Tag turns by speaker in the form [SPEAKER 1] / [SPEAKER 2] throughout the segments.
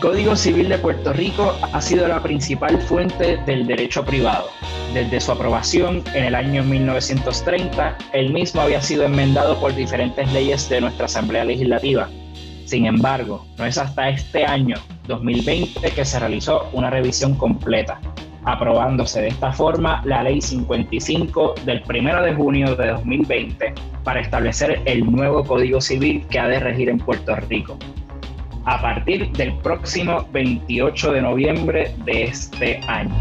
[SPEAKER 1] Código Civil de Puerto Rico ha sido la principal fuente del derecho privado. Desde su aprobación en el año 1930, el mismo había sido enmendado por diferentes leyes de nuestra Asamblea Legislativa. Sin embargo, no es hasta este año, 2020, que se realizó una revisión completa, aprobándose de esta forma la Ley 55 del 1 de junio de 2020 para establecer el nuevo Código Civil que ha de regir en Puerto Rico a partir del próximo 28 de noviembre de este año.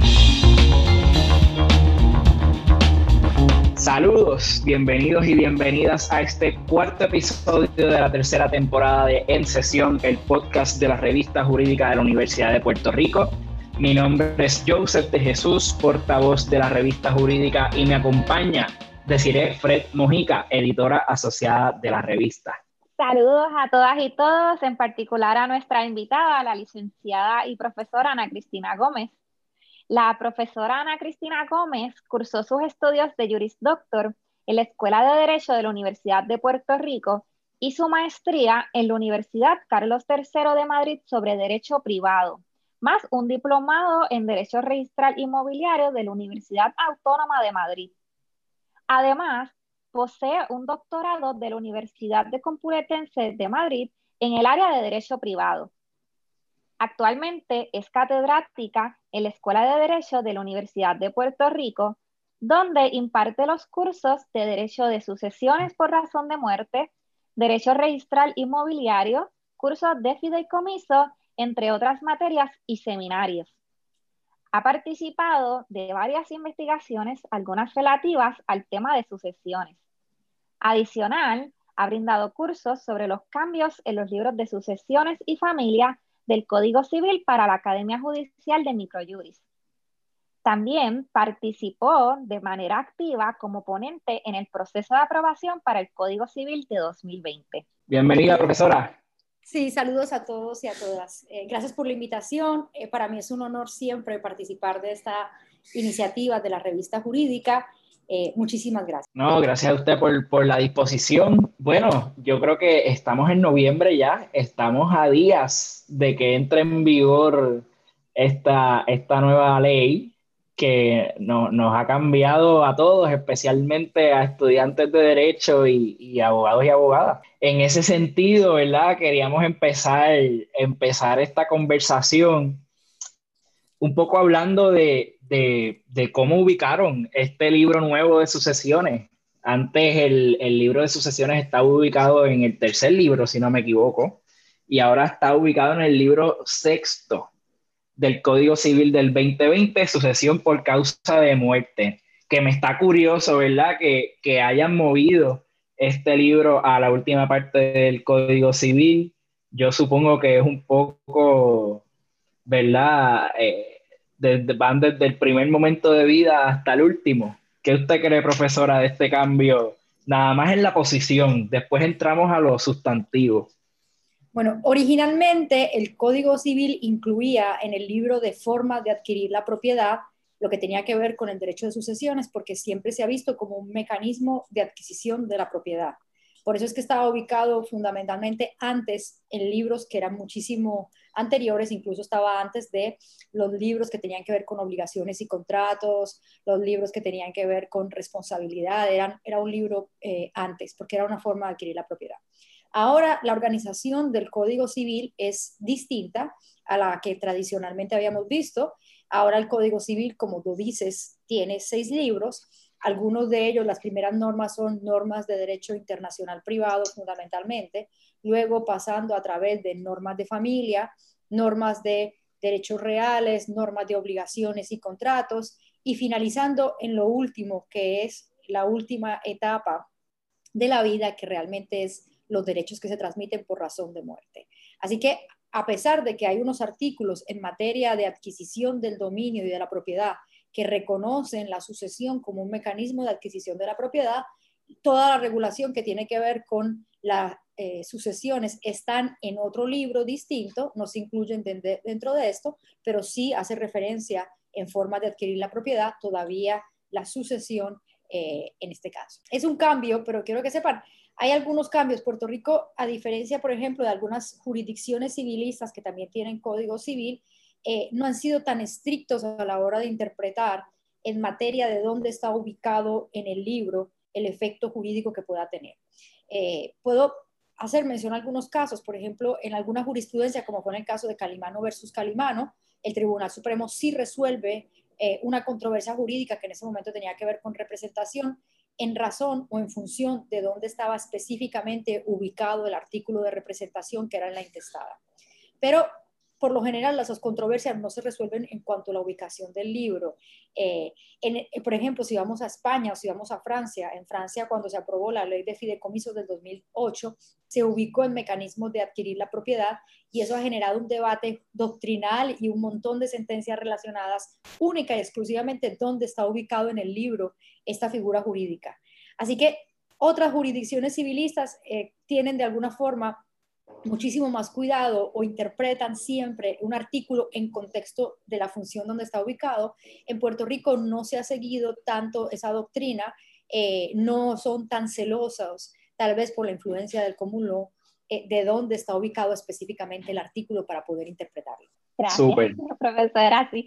[SPEAKER 1] Saludos, bienvenidos y bienvenidas a este cuarto episodio de la tercera temporada de En Sesión, el podcast de la revista jurídica de la Universidad de Puerto Rico. Mi nombre es Joseph de Jesús, portavoz de la revista jurídica, y me acompaña, deciré, Fred Mojica, editora asociada de la revista.
[SPEAKER 2] Saludos a todas y todos, en particular a nuestra invitada, la licenciada y profesora Ana Cristina Gómez. La profesora Ana Cristina Gómez cursó sus estudios de Juris Doctor en la Escuela de Derecho de la Universidad de Puerto Rico y su maestría en la Universidad Carlos III de Madrid sobre Derecho Privado, más un diplomado en Derecho Registral Inmobiliario de la Universidad Autónoma de Madrid. Además, posee un doctorado de la Universidad de Complutense de Madrid en el área de Derecho Privado. Actualmente es catedrática en la Escuela de Derecho de la Universidad de Puerto Rico, donde imparte los cursos de Derecho de Sucesiones por razón de muerte, Derecho Registral Inmobiliario, cursos de fideicomiso, entre otras materias y seminarios. Ha participado de varias investigaciones, algunas relativas al tema de sucesiones. Adicional, ha brindado cursos sobre los cambios en los libros de sucesiones y familia del Código Civil para la Academia Judicial de Microjuris. También participó de manera activa como ponente en el proceso de aprobación para el Código Civil de 2020.
[SPEAKER 1] Bienvenida, profesora.
[SPEAKER 3] Sí, saludos a todos y a todas. Eh, gracias por la invitación. Eh, para mí es un honor siempre participar de esta iniciativa de la revista jurídica. Eh, muchísimas gracias.
[SPEAKER 1] No, gracias a usted por, por, la disposición. Bueno, yo creo que estamos en noviembre ya, estamos a días de que entre en vigor esta, esta nueva ley que nos ha cambiado a todos, especialmente a estudiantes de derecho y, abogados y abogadas. En ese sentido, ¿verdad? Queríamos empezar, empezar esta conversación un poco hablando de, cómo ubicaron este libro nuevo de sucesiones. Antes el, el, libro de sucesiones estaba ubicado en el tercer libro, si no me equivoco, y ahora está ubicado en el libro sexto del Código Civil del 2020, sucesión por causa de muerte, que me está curioso, ¿verdad? Que, que hayan movido este libro a la última parte del Código Civil. Yo supongo que es un poco, ¿verdad? Eh, van desde el primer momento de vida hasta el último. ¿Qué usted cree, profesora, de este cambio? Nada más en la posición, después entramos a los sustantivos.
[SPEAKER 3] Bueno, originalmente el Código Civil incluía en el libro de formas de adquirir la propiedad lo que tenía que ver con el derecho de sucesiones, porque siempre se ha visto como un mecanismo de adquisición de la propiedad. Por eso es que estaba ubicado fundamentalmente antes en libros que eran muchísimo anteriores, incluso estaba antes de los libros que tenían que ver con obligaciones y contratos, los libros que tenían que ver con responsabilidad, era un libro eh, antes, porque era una forma de adquirir la propiedad. Ahora la organización del Código Civil es distinta a la que tradicionalmente habíamos visto. Ahora el Código Civil, como tú dices, tiene seis libros. Algunos de ellos, las primeras normas son normas de derecho internacional privado fundamentalmente, luego pasando a través de normas de familia, normas de derechos reales, normas de obligaciones y contratos, y finalizando en lo último, que es la última etapa de la vida, que realmente es los derechos que se transmiten por razón de muerte. Así que a pesar de que hay unos artículos en materia de adquisición del dominio y de la propiedad que reconocen la sucesión como un mecanismo de adquisición de la propiedad, toda la regulación que tiene que ver con las eh, sucesiones están en otro libro distinto, no se incluyen dentro de esto, pero sí hace referencia en forma de adquirir la propiedad, todavía la sucesión eh, en este caso. Es un cambio, pero quiero que sepan, hay algunos cambios. Puerto Rico, a diferencia, por ejemplo, de algunas jurisdicciones civilistas que también tienen código civil, eh, no han sido tan estrictos a la hora de interpretar en materia de dónde está ubicado en el libro el efecto jurídico que pueda tener. Eh, puedo hacer mención a algunos casos, por ejemplo, en alguna jurisprudencia, como fue en el caso de Calimano versus Calimano, el Tribunal Supremo sí resuelve eh, una controversia jurídica que en ese momento tenía que ver con representación en razón o en función de dónde estaba específicamente ubicado el artículo de representación que era en la intestada. Pero por lo general las controversias no se resuelven en cuanto a la ubicación del libro. Eh, eh, por ejemplo, si vamos a España o si vamos a Francia, en Francia cuando se aprobó la ley de fideicomisos del 2008, se ubicó en mecanismos de adquirir la propiedad y eso ha generado un debate doctrinal y un montón de sentencias relacionadas única y exclusivamente dónde está ubicado en el libro esta figura jurídica. Así que otras jurisdicciones civilistas eh, tienen de alguna forma muchísimo más cuidado o interpretan siempre un artículo en contexto de la función donde está ubicado. En Puerto Rico no se ha seguido tanto esa doctrina, eh, no son tan celosos, tal vez por la influencia del común eh, de dónde está ubicado específicamente el artículo para poder interpretarlo.
[SPEAKER 2] Gracias, profesora. Sí.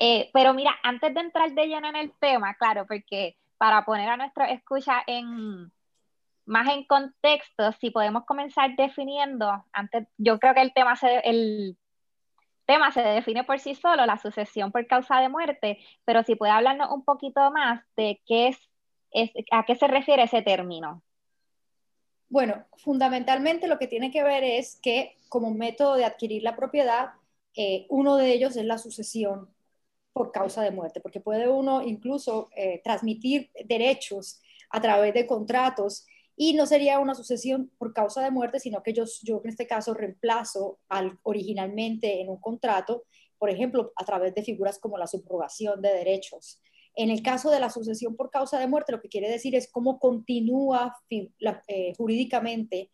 [SPEAKER 2] Eh, pero mira, antes de entrar de lleno en el tema, claro, porque para poner a nuestro escucha en, más en contexto, si podemos comenzar definiendo, antes, yo creo que el tema se, el tema se define por sí solo, la sucesión por causa de muerte, pero si puede hablarnos un poquito más de qué es, es a qué se refiere ese término.
[SPEAKER 3] Bueno, fundamentalmente lo que tiene que ver es que como método de adquirir la propiedad, eh, uno de ellos es la sucesión por causa de muerte, porque puede uno incluso eh, transmitir derechos a través de contratos y no sería una sucesión por causa de muerte, sino que yo, yo en este caso reemplazo al, originalmente en un contrato, por ejemplo, a través de figuras como la subrogación de derechos. En el caso de la sucesión por causa de muerte, lo que quiere decir es cómo continúa eh, jurídicamente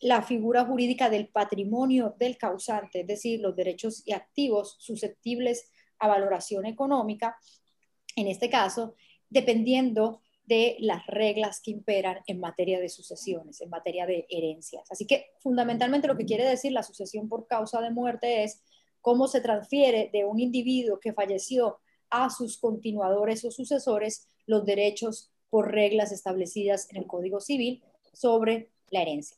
[SPEAKER 3] la figura jurídica del patrimonio del causante, es decir, los derechos y activos susceptibles a valoración económica, en este caso, dependiendo de las reglas que imperan en materia de sucesiones, en materia de herencias. Así que fundamentalmente lo que quiere decir la sucesión por causa de muerte es cómo se transfiere de un individuo que falleció a sus continuadores o sucesores los derechos por reglas establecidas en el Código Civil sobre la herencia.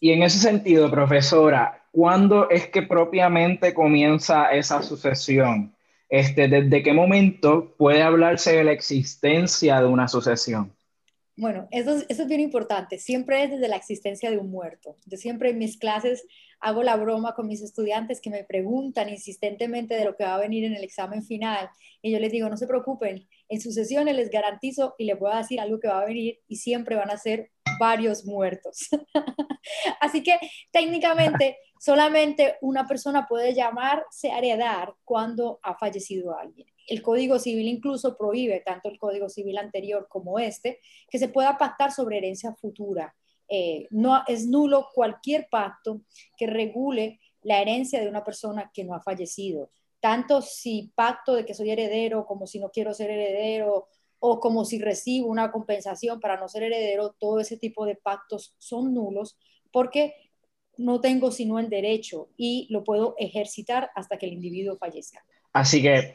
[SPEAKER 1] Y en ese sentido, profesora, ¿cuándo es que propiamente comienza esa sucesión? Este, ¿desde qué momento puede hablarse de la existencia de una sucesión?
[SPEAKER 3] Bueno, eso es, eso es bien importante. Siempre es desde la existencia de un muerto. Yo siempre en mis clases hago la broma con mis estudiantes que me preguntan insistentemente de lo que va a venir en el examen final. Y yo les digo, no se preocupen, en sucesiones les garantizo y les voy a decir algo que va a venir y siempre van a ser varios muertos. Así que técnicamente solamente una persona puede llamarse a heredar cuando ha fallecido alguien. El Código Civil incluso prohíbe, tanto el Código Civil anterior como este, que se pueda pactar sobre herencia futura. Eh, no es nulo cualquier pacto que regule la herencia de una persona que no ha fallecido. Tanto si pacto de que soy heredero como si no quiero ser heredero o como si recibo una compensación para no ser heredero, todo ese tipo de pactos son nulos porque no tengo sino el derecho y lo puedo ejercitar hasta que el individuo fallezca.
[SPEAKER 1] Así que,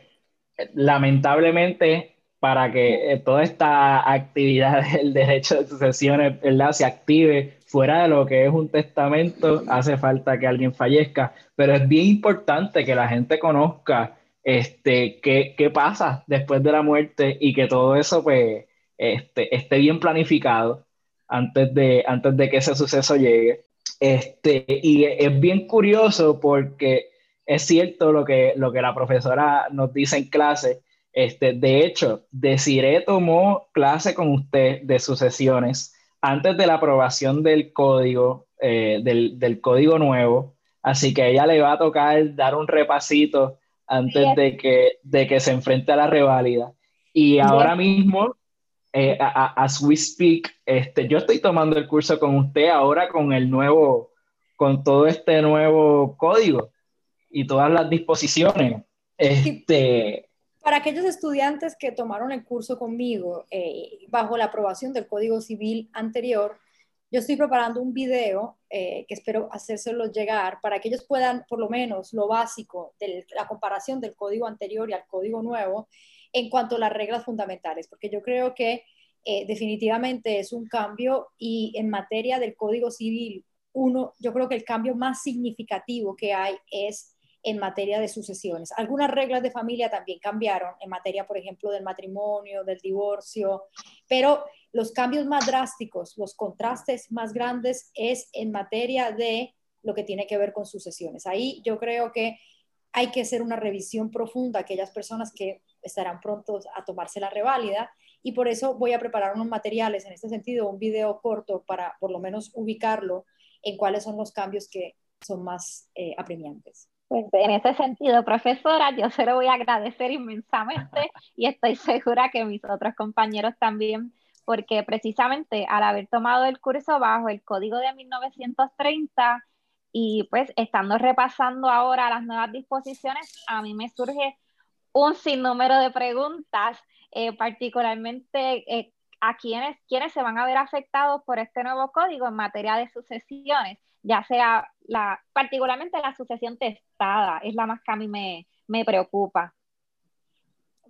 [SPEAKER 1] lamentablemente, para que eh, toda esta actividad del derecho de sucesiones se active fuera de lo que es un testamento, hace falta que alguien fallezca, pero es bien importante que la gente conozca este, qué, qué pasa después de la muerte y que todo eso pues, este, esté bien planificado antes de, antes de que ese suceso llegue. Este, y es bien curioso porque es cierto lo que, lo que la profesora nos dice en clase. Este, de hecho, Desiree tomó clase con usted de sucesiones antes de la aprobación del código, eh, del, del, código nuevo. Así que ella le va a tocar dar un repasito antes de que, de que se enfrente a la reválida. Y ahora mismo eh, as we speak, este, yo estoy tomando el curso con usted ahora con el nuevo, con todo este nuevo código y todas las disposiciones. Este,
[SPEAKER 3] Para aquellos estudiantes que tomaron el curso conmigo eh, bajo la aprobación del Código Civil anterior, yo estoy preparando un video eh, que espero hacérselo llegar para que ellos puedan, por lo menos, lo básico de la comparación del código anterior y al código nuevo en cuanto a las reglas fundamentales, porque yo creo que eh, definitivamente es un cambio y en materia del código civil, uno, yo creo que el cambio más significativo que hay es en materia de sucesiones. Algunas reglas de familia también cambiaron en materia, por ejemplo, del matrimonio, del divorcio, pero los cambios más drásticos, los contrastes más grandes es en materia de lo que tiene que ver con sucesiones. Ahí yo creo que hay que hacer una revisión profunda aquellas personas que estarán prontos a tomarse la reválida y por eso voy a preparar unos materiales en este sentido, un video corto para por lo menos ubicarlo en cuáles son los cambios que son más eh, apremiantes.
[SPEAKER 2] Pues en ese sentido, profesora, yo se lo voy a agradecer inmensamente y estoy segura que mis otros compañeros también, porque precisamente al haber tomado el curso bajo el código de 1930 y pues estando repasando ahora las nuevas disposiciones, a mí me surge un sinnúmero de preguntas, eh, particularmente eh, a quienes, quienes se van a ver afectados por este nuevo código en materia de sucesiones ya sea la, particularmente la sucesión testada, es la más que a mí me, me preocupa.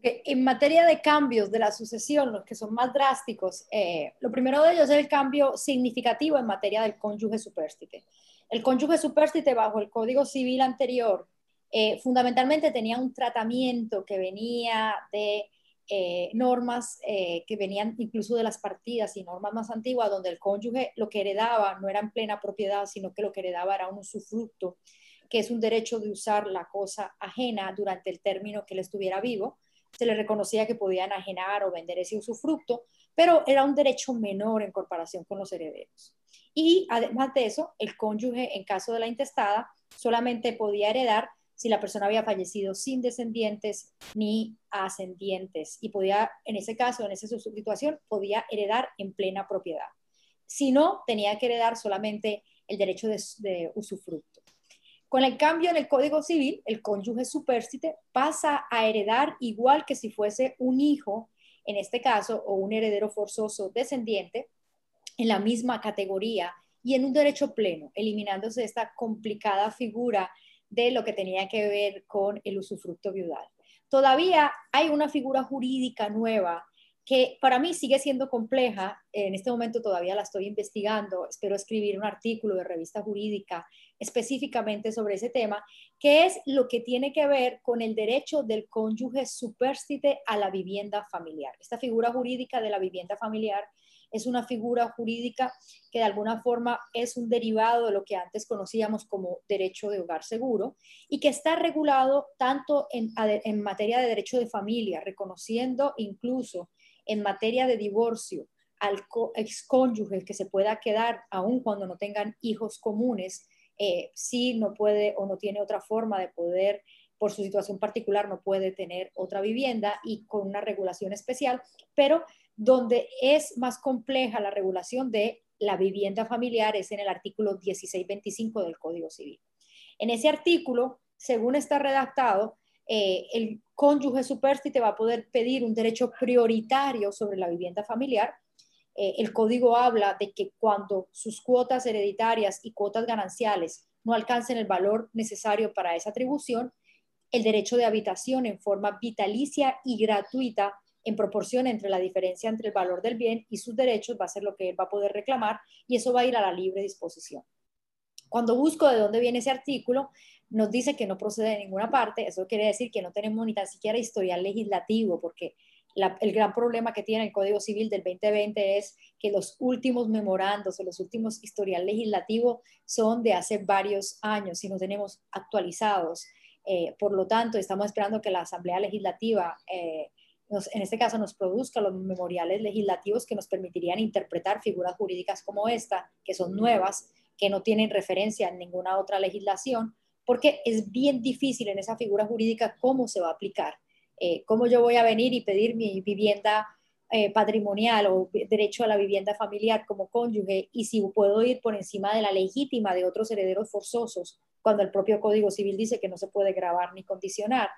[SPEAKER 3] En materia de cambios de la sucesión, los que son más drásticos, eh, lo primero de ellos es el cambio significativo en materia del cónyuge superstite. El cónyuge superstite bajo el Código Civil anterior eh, fundamentalmente tenía un tratamiento que venía de eh, normas eh, que venían incluso de las partidas y normas más antiguas, donde el cónyuge lo que heredaba no era en plena propiedad, sino que lo que heredaba era un usufructo, que es un derecho de usar la cosa ajena durante el término que él estuviera vivo. Se le reconocía que podía enajenar o vender ese usufructo, pero era un derecho menor en comparación con los herederos. Y además de eso, el cónyuge, en caso de la intestada, solamente podía heredar si la persona había fallecido sin descendientes ni ascendientes y podía, en ese caso, en esa situación, podía heredar en plena propiedad. Si no, tenía que heredar solamente el derecho de, usufructo. Con el cambio en el Código Civil, el cónyuge superstite pasa a heredar igual que si fuese un hijo, en este caso, o un heredero forzoso descendiente, en la misma categoría y en un derecho pleno, eliminándose esta complicada figura de lo que tenía que ver con el usufructo viudal. Todavía hay una figura jurídica nueva que para mí sigue siendo compleja, en este momento todavía la estoy investigando, espero escribir un artículo de revista jurídica específicamente sobre ese tema, que es lo que tiene que ver con el derecho del cónyuge superstite a la vivienda familiar. Esta figura jurídica de la vivienda familiar es una figura jurídica que de alguna forma es un derivado de lo que antes conocíamos como derecho de hogar seguro y que está regulado tanto en, materia de derecho de familia, reconociendo incluso en materia de divorcio al excónyuge que se pueda quedar aun cuando no tengan hijos comunes, eh, si no puede o no tiene otra forma de poder por su situación particular no puede tener otra vivienda y con una regulación especial, pero donde es más compleja la regulación de la vivienda familiar es en el artículo 1625 del Código Civil. En ese artículo, según está redactado, eh, el cónyuge superstite va a poder pedir un derecho prioritario sobre la vivienda familiar. Eh, el código habla de que cuando sus cuotas hereditarias y cuotas gananciales no alcancen el valor necesario para esa atribución, el derecho de habitación en forma vitalicia y gratuita en proporción entre la diferencia entre el valor del bien y sus derechos va a ser lo que él va a poder reclamar y eso va a ir a la libre disposición. Cuando busco de dónde viene ese artículo, nos dice que no procede de ninguna parte, eso quiere decir que no tenemos ni tan siquiera historial legislativo, porque el gran problema que tiene el Código Civil del 2020 es que los últimos memorandos o los últimos historial legislativo son de hace varios años y no tenemos actualizados. Eh, por lo tanto, estamos esperando que la Asamblea Legislativa eh, en este caso nos produzca los memoriales legislativos que nos permitirían interpretar figuras jurídicas como esta, que son nuevas, que no tienen referencia en ninguna otra legislación, porque es bien difícil en esa figura jurídica cómo se va a aplicar. Eh, cómo yo voy a venir y pedir mi vivienda eh, patrimonial o derecho a la vivienda familiar como cónyuge y si puedo ir por encima de la legítima de otros herederos forzosos cuando el propio Código Civil dice que no se puede grabar ni condicionar.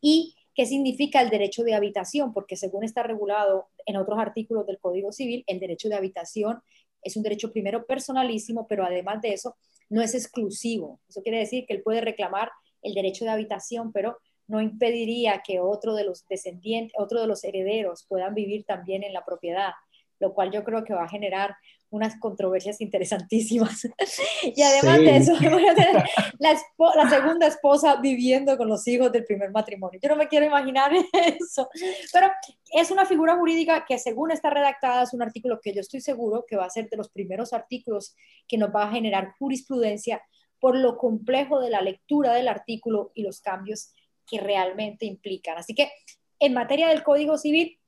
[SPEAKER 3] Y qué significa el derecho de habitación, porque según está regulado en otros artículos del Código Civil, el derecho de habitación es un derecho primero personalísimo, pero además de eso no es exclusivo. Eso quiere decir que él puede reclamar el derecho de habitación, pero no impediría que otro de los descendientes, otro de los herederos puedan vivir también en la propiedad, lo cual yo creo que va a generar unas controversias interesantísimas. y además de eso, la, la, segunda esposa viviendo con los hijos del primer matrimonio. Yo no me quiero imaginar eso, pero es una figura jurídica que según está redactada es un artículo que yo estoy seguro que va a ser de los primeros artículos que nos va a generar jurisprudencia por lo complejo de la lectura del artículo y los cambios que realmente implican. Así que en materia del Código Civil,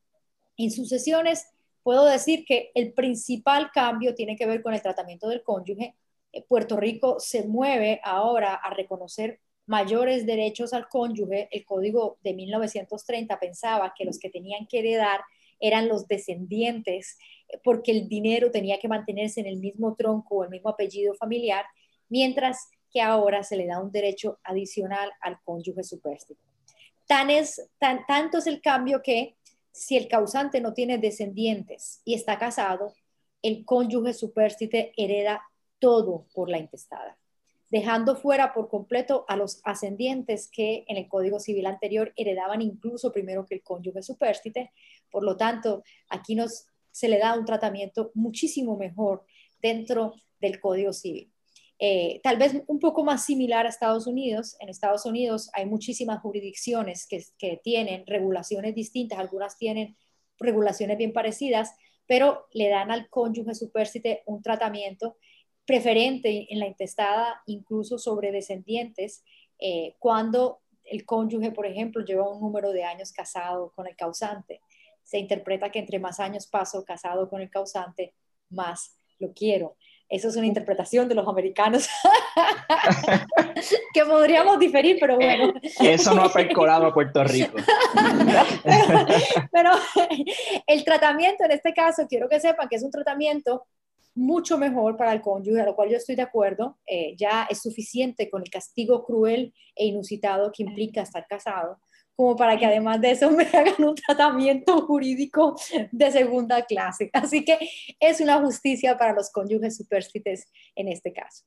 [SPEAKER 3] en sucesiones, puedo decir que el principal cambio tiene que ver con el tratamiento del cónyuge. Eh, Puerto Rico se mueve ahora a reconocer mayores derechos al cónyuge. El código de 1930 pensaba que los que tenían que heredar eran los descendientes, eh, porque el dinero tenía que mantenerse en el mismo tronco o el mismo apellido familiar, mientras que ahora se le da un derecho adicional al cónyuge superstite. Tan es, tan, tanto es el cambio que si el causante no tiene descendientes y está casado, el cónyuge superstite hereda todo por la intestada, dejando fuera por completo a los ascendientes que en el Código Civil anterior heredaban incluso primero que el cónyuge superstite. Por lo tanto, aquí nos, se le da un tratamiento muchísimo mejor dentro del Código Civil. Eh, tal vez un poco más similar a Estados Unidos. En Estados Unidos hay muchísimas jurisdicciones que, tienen regulaciones distintas, algunas tienen regulaciones bien parecidas, pero le dan al cónyuge supérsite un tratamiento preferente en la intestada, incluso sobre descendientes, eh, cuando el cónyuge, por ejemplo, lleva un número de años casado con el causante. Se interpreta que entre más años paso casado con el causante, más lo quiero. Eso es una interpretación de los americanos que podríamos diferir, pero bueno.
[SPEAKER 1] Eso no ha percolado a Puerto Rico.
[SPEAKER 3] pero, el tratamiento en este caso, quiero que sepan que es un tratamiento mucho mejor para el cónyuge, a lo cual yo estoy de acuerdo. Eh, ya es suficiente con el castigo cruel e inusitado que implica estar casado como para que además de eso me hagan un tratamiento jurídico de segunda clase. Así que es una justicia para los cónyuges superstites en este caso.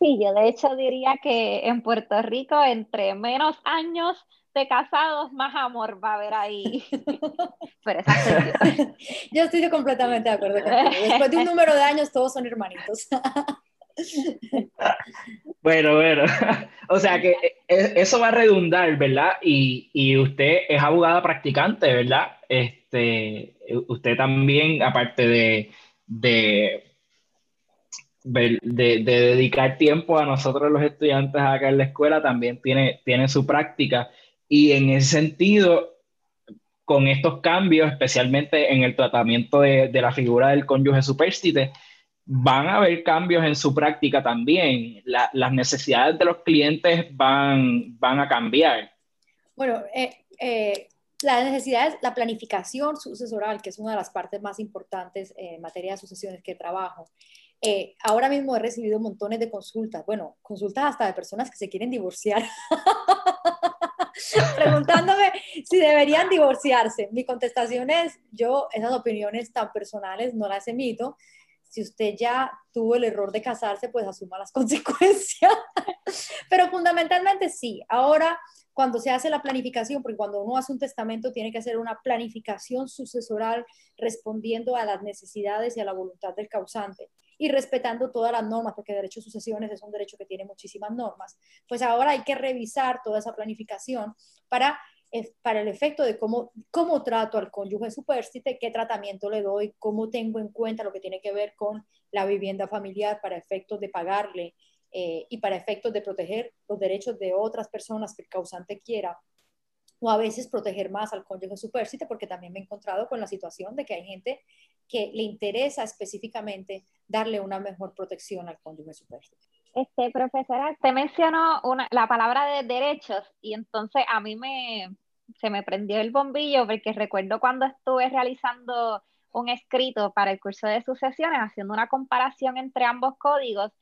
[SPEAKER 2] Sí, yo de hecho diría que en Puerto Rico entre menos años de casados, más amor va a haber ahí. Pero
[SPEAKER 3] yo. estoy completamente de acuerdo contigo. Después de un número de años todos son hermanitos.
[SPEAKER 1] Bueno, bueno. O sea que e, eso va a redundar, ¿verdad? Y, usted es abogada practicante, ¿verdad? Este, usted también, aparte de, de, de, dedicar tiempo a nosotros los estudiantes acá en la escuela, también tiene, tiene su práctica. Y en ese sentido, con estos cambios, especialmente en el tratamiento de, de la figura del cónyuge superstite, van a haber cambios en su práctica también. las necesidades de los clientes van, van a cambiar.
[SPEAKER 3] Bueno, eh, eh, las necesidades, la planificación sucesoral, que es una de las partes más importantes en materia de sucesiones que trabajo. Eh, ahora mismo he recibido montones de consultas, bueno, consultas hasta de personas que se quieren divorciar, preguntándome si deberían divorciarse. Mi contestación es, yo esas opiniones tan personales no las emito, si usted ya tuvo el error de casarse, pues asuma las consecuencias. Pero fundamentalmente sí. Ahora, cuando se hace la planificación, porque cuando uno hace un testamento tiene que hacer una planificación sucesoral respondiendo a las necesidades y a la voluntad del causante y respetando todas las normas, porque derecho de sucesiones es un derecho que tiene muchísimas normas. Pues ahora hay que revisar toda esa planificación para para el efecto de cómo, cómo trato al cónyuge superstite, qué tratamiento le doy, cómo tengo en cuenta lo que tiene que ver con la vivienda familiar para efectos de pagarle eh, y para efectos de proteger los derechos de otras personas que el causante quiera, o a veces proteger más al cónyuge superstite, porque también me he encontrado con la situación de que hay gente que le interesa específicamente darle una mejor protección al cónyuge superstite.
[SPEAKER 2] Este, profesora, te mencionó una, la palabra de derechos y entonces a mí me, se me prendió el bombillo porque recuerdo cuando estuve realizando un escrito para el curso de sucesiones, haciendo una comparación entre ambos códigos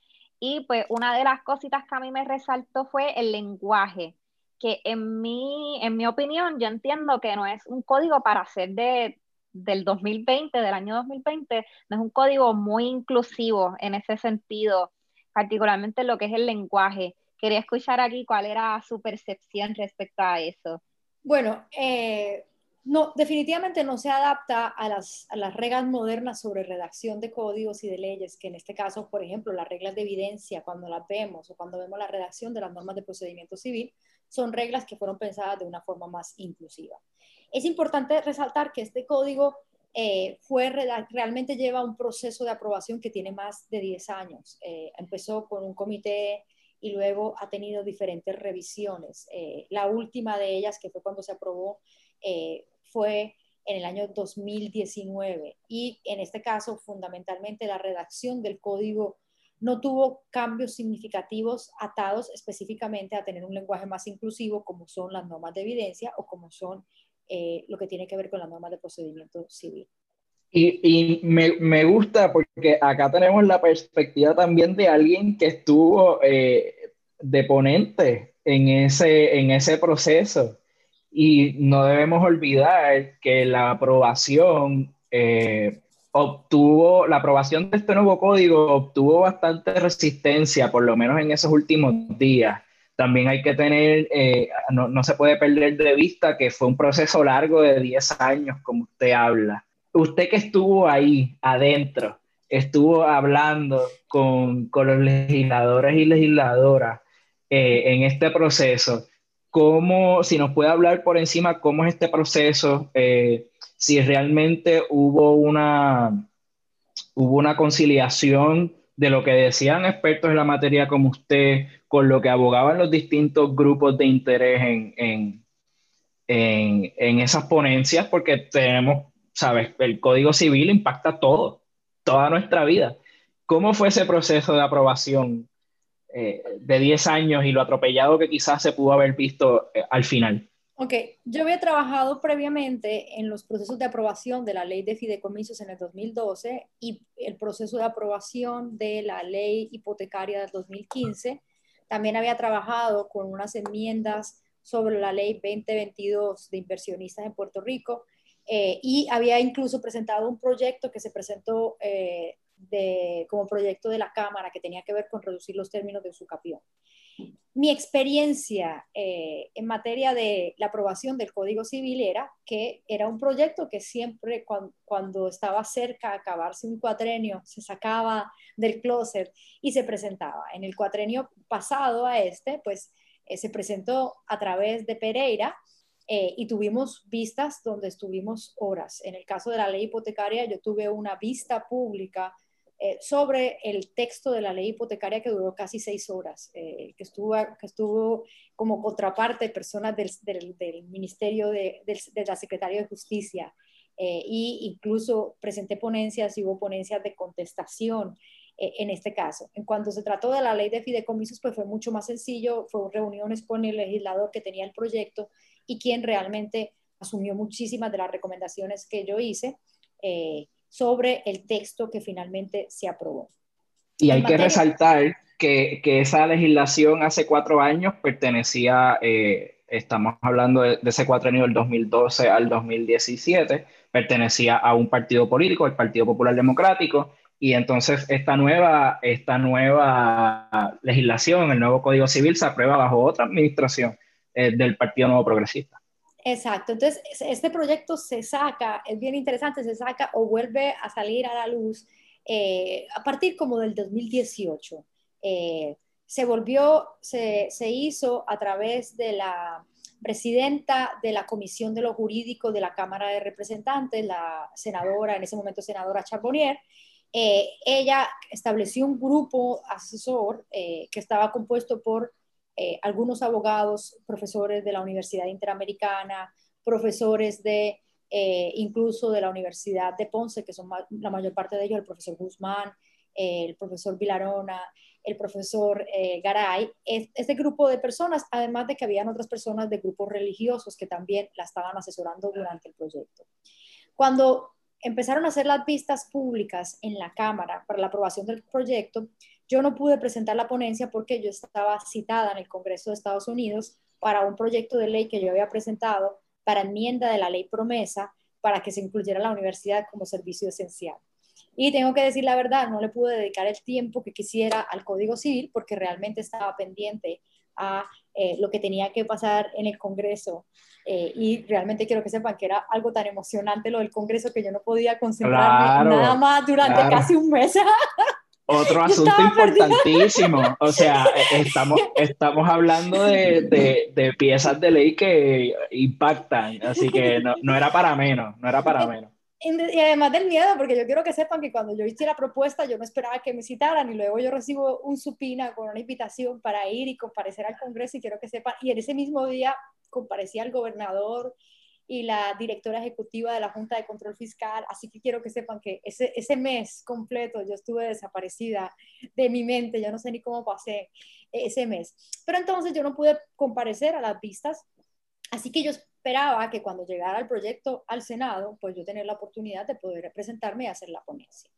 [SPEAKER 2] y pues una de las cositas que a mí me resaltó fue el lenguaje. que en mi, en mi opinión yo entiendo que no es un código para hacer de, del 2020, del año 2020, no es un código muy inclusivo en ese sentido, particularmente lo que es el lenguaje. Quería escuchar aquí cuál era su percepción respecto a eso.
[SPEAKER 3] Bueno, eh, no, definitivamente no se adapta a las, a las, reglas modernas sobre redacción de códigos y de leyes, que en este caso, por ejemplo, las reglas de evidencia, cuando las vemos o cuando vemos la redacción de las normas de procedimiento civil, son reglas que fueron pensadas de una forma más inclusiva. Es importante resaltar que este código eh, fue, realmente lleva un proceso de aprobación que tiene más de 10 años. Eh, empezó con un comité y luego ha tenido diferentes revisiones. Eh, la última de ellas, que fue cuando se aprobó, fue en el año 2019 y en este caso fundamentalmente la redacción del código no tuvo cambios significativos atados específicamente a tener un lenguaje más inclusivo como son las normas de evidencia o como son eh, lo que tiene que ver con las normas de procedimiento civil.
[SPEAKER 1] Y, y me, me, gusta porque acá tenemos la perspectiva también de alguien que estuvo eh, de ponente en ese, en ese proceso. Y no debemos olvidar que la aprobación eh, obtuvo, la aprobación de este nuevo código obtuvo bastante resistencia, por lo menos en esos últimos días. También hay que tener, eh, no, no, se puede perder de vista que fue un proceso largo de 10 años, como usted habla. Usted que estuvo ahí adentro, estuvo hablando con, con los legisladores y legisladoras eh, en este proceso. ¿Cómo, si nos puede hablar por encima, cómo es este proceso? Eh, si realmente hubo una, hubo una conciliación de lo que decían expertos en la materia como usted, con lo que abogaban los distintos grupos de interés en, en, en, en esas ponencias, porque tenemos, sabes, el Código Civil impacta todo, toda nuestra vida. ¿Cómo fue ese proceso de aprobación eh, de 10 años y lo atropellado que quizás se pudo haber visto eh, al final?
[SPEAKER 3] Ok, yo había trabajado previamente en los procesos de aprobación de la ley de fideicomisos en el 2012 y el proceso de aprobación de la ley hipotecaria del 2015. También había trabajado con unas enmiendas sobre la ley 2022 de inversionistas en Puerto Rico eh, y había incluso presentado un proyecto que se presentó eh, de, como proyecto de la Cámara que tenía que ver con reducir los términos de su capión mi experiencia eh, en materia de la aprobación del Código Civil era que era un proyecto que siempre cuando, estaba cerca de acabarse un cuatrenio se sacaba del closet y se presentaba. En el cuatrenio pasado a este, pues eh, se presentó a través de Pereira eh, y tuvimos vistas donde estuvimos horas. En el caso de la ley hipotecaria, yo tuve una vista pública eh, sobre el texto de la ley hipotecaria que duró casi seis horas, eh, que, estuvo, que estuvo como contraparte personas del, Ministerio de, la Secretaría de Justicia. e incluso presenté ponencias y hubo ponencias de contestación en este caso. En cuanto se trató de la ley de fideicomisos, pues fue mucho más sencillo, fue reuniones con el legislador que tenía el proyecto y quien realmente asumió muchísimas de las recomendaciones que yo hice. Eh, sobre el texto que finalmente se aprobó.
[SPEAKER 1] Y hay que resaltar que, que, esa legislación hace cuatro años pertenecía, eh, estamos hablando de, ese cuatrenio del 2012 al 2017, pertenecía a un partido político, el Partido Popular Democrático, y entonces esta nueva, esta nueva legislación, el nuevo Código Civil, se aprueba bajo otra administración eh, del Partido Nuevo Progresista.
[SPEAKER 3] Exacto, entonces este proyecto se saca, es bien interesante, se saca o vuelve a salir a la luz eh, a partir como del 2018. Eh, se volvió, se, se, hizo a través de la presidenta de la Comisión de lo Jurídico de la Cámara de Representantes, la senadora, en ese momento senadora Charbonnier. Eh, ella estableció un grupo asesor que estaba compuesto por eh, algunos abogados, profesores de la Universidad Interamericana, profesores de eh, incluso de la Universidad de Ponce, que son la mayor parte de ellos, el profesor Guzmán, el profesor Vilarona, el profesor eh, Garay, este grupo de personas, además de que habían otras personas de grupos religiosos que también la estaban asesorando durante el proyecto. Cuando empezaron a hacer las vistas públicas en la Cámara para la aprobación del proyecto, yo no pude presentar la ponencia porque yo estaba citada en el Congreso de Estados Unidos para un proyecto de ley que yo había presentado para enmienda de la ley promesa para que se incluyera la universidad como servicio esencial. Y tengo que decir la verdad, no le pude dedicar el tiempo que quisiera al Código Civil porque realmente estaba pendiente a eh, lo que tenía que pasar en el Congreso. Eh, y realmente quiero que sepan que era algo tan emocionante lo del Congreso que yo no podía concentrarme nada más durante casi un mes.
[SPEAKER 1] Otro asunto importantísimo. O sea, e, estamos, estamos hablando de, de, de, piezas de ley que impactan, así que no, no era para menos, no era para menos.
[SPEAKER 3] Y además del miedo, porque yo quiero que sepan que cuando yo hice la propuesta, yo no esperaba que me citaran y luego yo recibo un supina con una invitación para ir y comparecer al Congreso y quiero que sepan, y en ese mismo día comparecía el gobernador y la directora ejecutiva de la Junta de Control Fiscal, así que quiero que sepan que ese, ese mes completo yo estuve desaparecida de mi mente, yo no sé ni cómo pasé ese mes. Pero entonces yo no pude comparecer a las vistas, así que yo esperaba que cuando llegara el proyecto al Senado, pues yo tener la oportunidad de poder representarme y hacer la ponencia.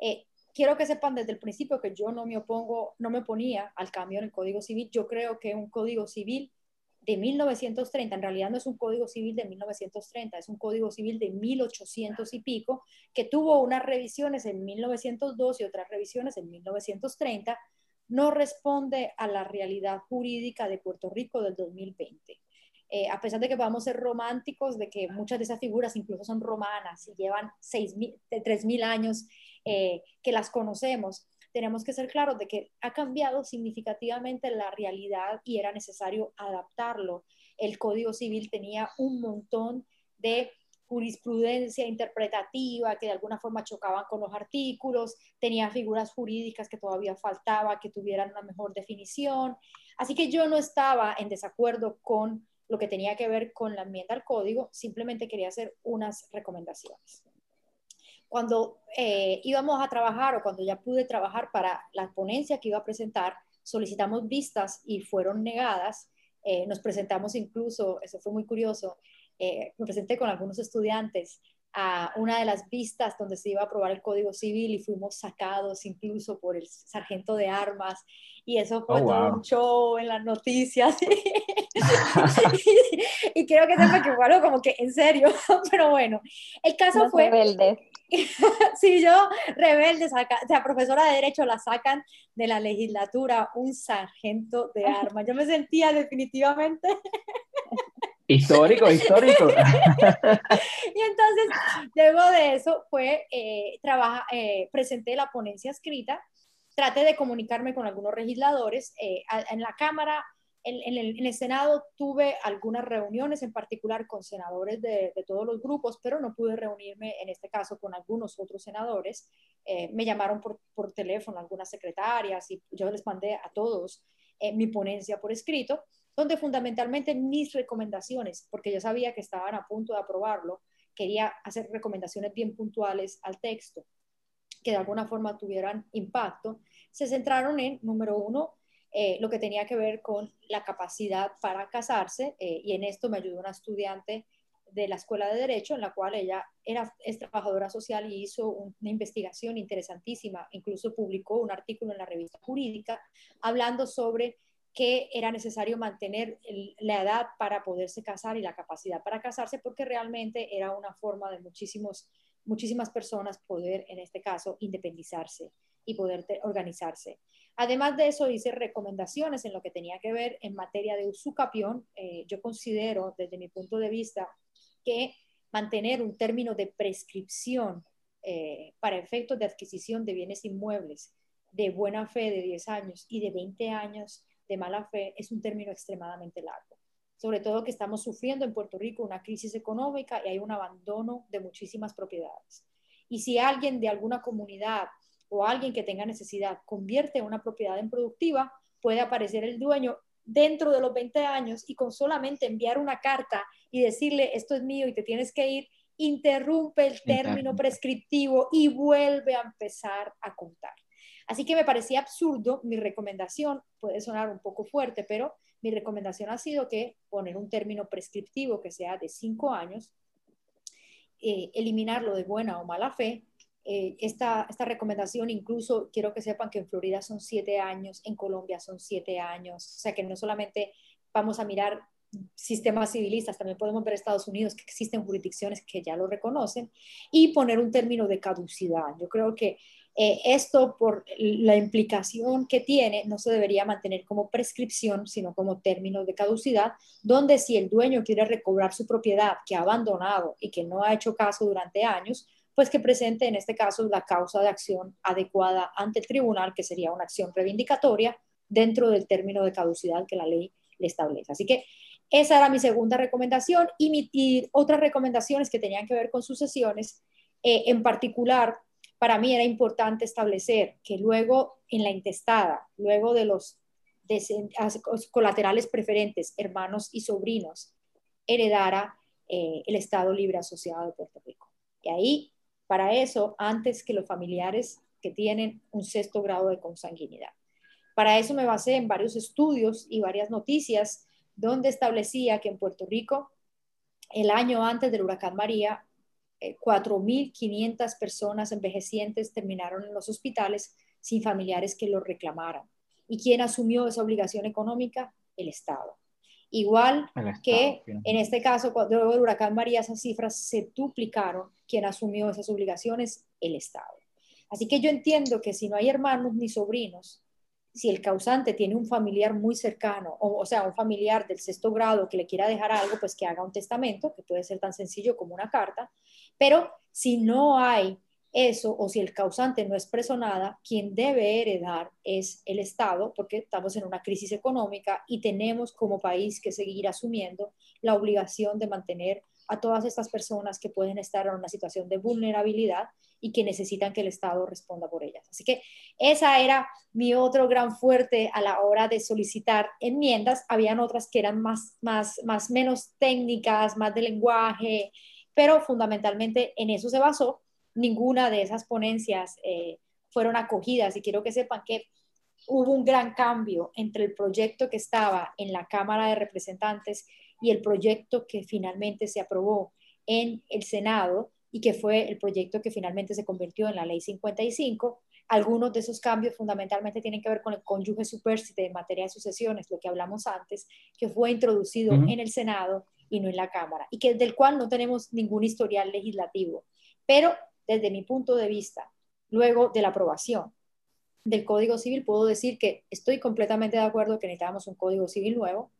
[SPEAKER 3] Eh, quiero que sepan desde el principio que yo no me opongo, no me oponía al cambio en el Código Civil. Yo creo que un Código Civil de 1930, en realidad no es un Código Civil de 1930, es un Código Civil de 1800 y pico, que tuvo unas revisiones en 1902 y otras revisiones en 1930, no responde a la realidad jurídica de Puerto Rico del 2020. Eh, a pesar de que podamos ser románticos, de que muchas de esas figuras incluso son romanas y llevan 3.000 años eh, que las conocemos, tenemos que ser claros de que ha cambiado significativamente la realidad y era necesario adaptarlo. El Código Civil tenía un montón de jurisprudencia interpretativa que de alguna forma chocaban con los artículos, tenía figuras jurídicas que todavía faltaba que tuvieran una mejor definición. Así que yo no estaba en desacuerdo con lo que tenía que ver con la enmienda al código, simplemente quería hacer unas recomendaciones. Cuando eh, íbamos a trabajar o cuando ya pude trabajar para la ponencia que iba a presentar, solicitamos vistas y fueron negadas. Eh, nos presentamos incluso, eso fue muy curioso, eh, me presenté con algunos estudiantes a una de las vistas donde se iba a aprobar el Código Civil y fuimos sacados incluso por el sargento de armas y eso fue oh, todo un show en las noticias. y, creo que que fue algo como que en serio, pero bueno, el caso fue...
[SPEAKER 2] Rebelde.
[SPEAKER 3] sí, yo rebelde, o sea, profesora de Derecho la sacan de la legislatura, un sargento de armas. Yo me sentía definitivamente...
[SPEAKER 1] Histórico, histórico.
[SPEAKER 3] y entonces, luego de eso, fue, eh, trabaja, eh, presenté la ponencia escrita traté de comunicarme con algunos legisladores. Eh, en la Cámara, en, el, Senado tuve algunas reuniones, en particular con senadores de, todos los grupos, pero no pude reunirme en este caso con algunos otros senadores. Eh, me llamaron por, por, teléfono algunas secretarias y yo les mandé a todos eh, mi ponencia por escrito, donde fundamentalmente mis recomendaciones, porque yo sabía que estaban a punto de aprobarlo, quería hacer recomendaciones bien puntuales al texto que de alguna forma tuvieran impacto, se centraron en, número uno, eh, lo que tenía que ver con la capacidad para casarse, eh, y en esto me ayudó una estudiante de la Escuela de Derecho, en la cual ella era, es trabajadora social y hizo una investigación interesantísima, incluso publicó un artículo en la revista jurídica hablando sobre que era necesario mantener la edad para poderse casar y la capacidad para casarse, porque realmente era una forma de muchísimos muchísimas personas poder, en este caso, independizarse y poder organizarse. Además de eso, hice recomendaciones en lo que tenía que ver en materia de usucapión. Eh, yo considero, desde mi punto de vista, que mantener un término de prescripción eh, para efectos de adquisición de bienes inmuebles de buena fe de 10 años y de 20 años de mala fe es un término extremadamente largo sobre todo que estamos sufriendo en Puerto Rico una crisis económica y hay un abandono de muchísimas propiedades. Y si alguien de alguna comunidad o alguien que tenga necesidad convierte una propiedad en productiva, puede aparecer el dueño dentro de los 20 años y con solamente enviar una carta y decirle esto es mío y te tienes que ir, interrumpe el término prescriptivo y vuelve a empezar a contar. Así que me parecía absurdo, mi recomendación puede sonar un poco fuerte, pero mi recomendación ha sido que poner un término prescriptivo que sea de cinco años, eh, eliminarlo de buena o mala fe. Eh, esta, esta recomendación incluso quiero que sepan que en Florida son siete años, en Colombia son siete años, o sea que no solamente vamos a mirar sistemas civilistas, también podemos ver Estados Unidos que existen jurisdicciones que ya lo reconocen y poner un término de caducidad. Yo creo que eh, esto, por la implicación que tiene, no se debería mantener como prescripción, sino como término de caducidad, donde si el dueño quiere recobrar su propiedad que ha abandonado y que no ha hecho caso durante años, pues que presente en este caso la causa de acción adecuada ante el tribunal, que sería una acción reivindicatoria dentro del término de caducidad que la ley le establece. Así que esa era mi segunda recomendación y, otras recomendaciones que tenían que ver con sucesiones, eh, en particular para mí era importante establecer que luego en la intestada, luego de los colaterales preferentes, hermanos y sobrinos, heredara eh, el Estado Libre Asociado de Puerto Rico. Y ahí, para eso, antes que los familiares que tienen un sexto grado de consanguinidad. Para eso me basé en varios estudios y varias noticias donde establecía que en Puerto Rico, el año antes del huracán María, 4.500 eh, personas envejecientes terminaron en los hospitales sin familiares que los reclamaran. ¿Y quién asumió esa obligación económica? El Estado. Igual que en este caso, cuando luego del huracán María, esas cifras se duplicaron. ¿Quién asumió esas obligaciones? El Estado. Así que yo entiendo que si no hay hermanos ni sobrinos, si el causante tiene un familiar muy cercano, o, sea, un familiar del sexto grado que le quiera dejar algo, pues que haga un testamento, que puede ser tan sencillo como una carta, pero si no hay eso o si el causante no expresó nada, quien debe heredar es el Estado, porque estamos en una crisis económica y tenemos como país que seguir asumiendo la obligación de mantener a todas estas personas que pueden estar en una situación de vulnerabilidad y que necesitan que el Estado responda por ellas. Así que esa era mi otro gran fuerte a la hora de solicitar enmiendas. Habían otras que eran más, más, más menos técnicas, más de lenguaje, pero fundamentalmente en eso se basó. Ninguna de esas ponencias eh, fueron acogidas y quiero que sepan que hubo un gran cambio entre el proyecto que estaba en la Cámara de Representantes y el proyecto que finalmente se aprobó en el Senado y que fue el proyecto que finalmente se convirtió en la Ley 55. Algunos de esos cambios fundamentalmente tienen que ver con el cónyuge supérsite en materia de sucesiones, lo que hablamos antes, que fue introducido en el Senado y no en la Cámara, y que del cual no tenemos ningún historial legislativo. Pero desde mi punto de vista, luego de la aprobación del Código Civil, puedo decir que estoy completamente de acuerdo que necesitamos un Código Civil nuevo.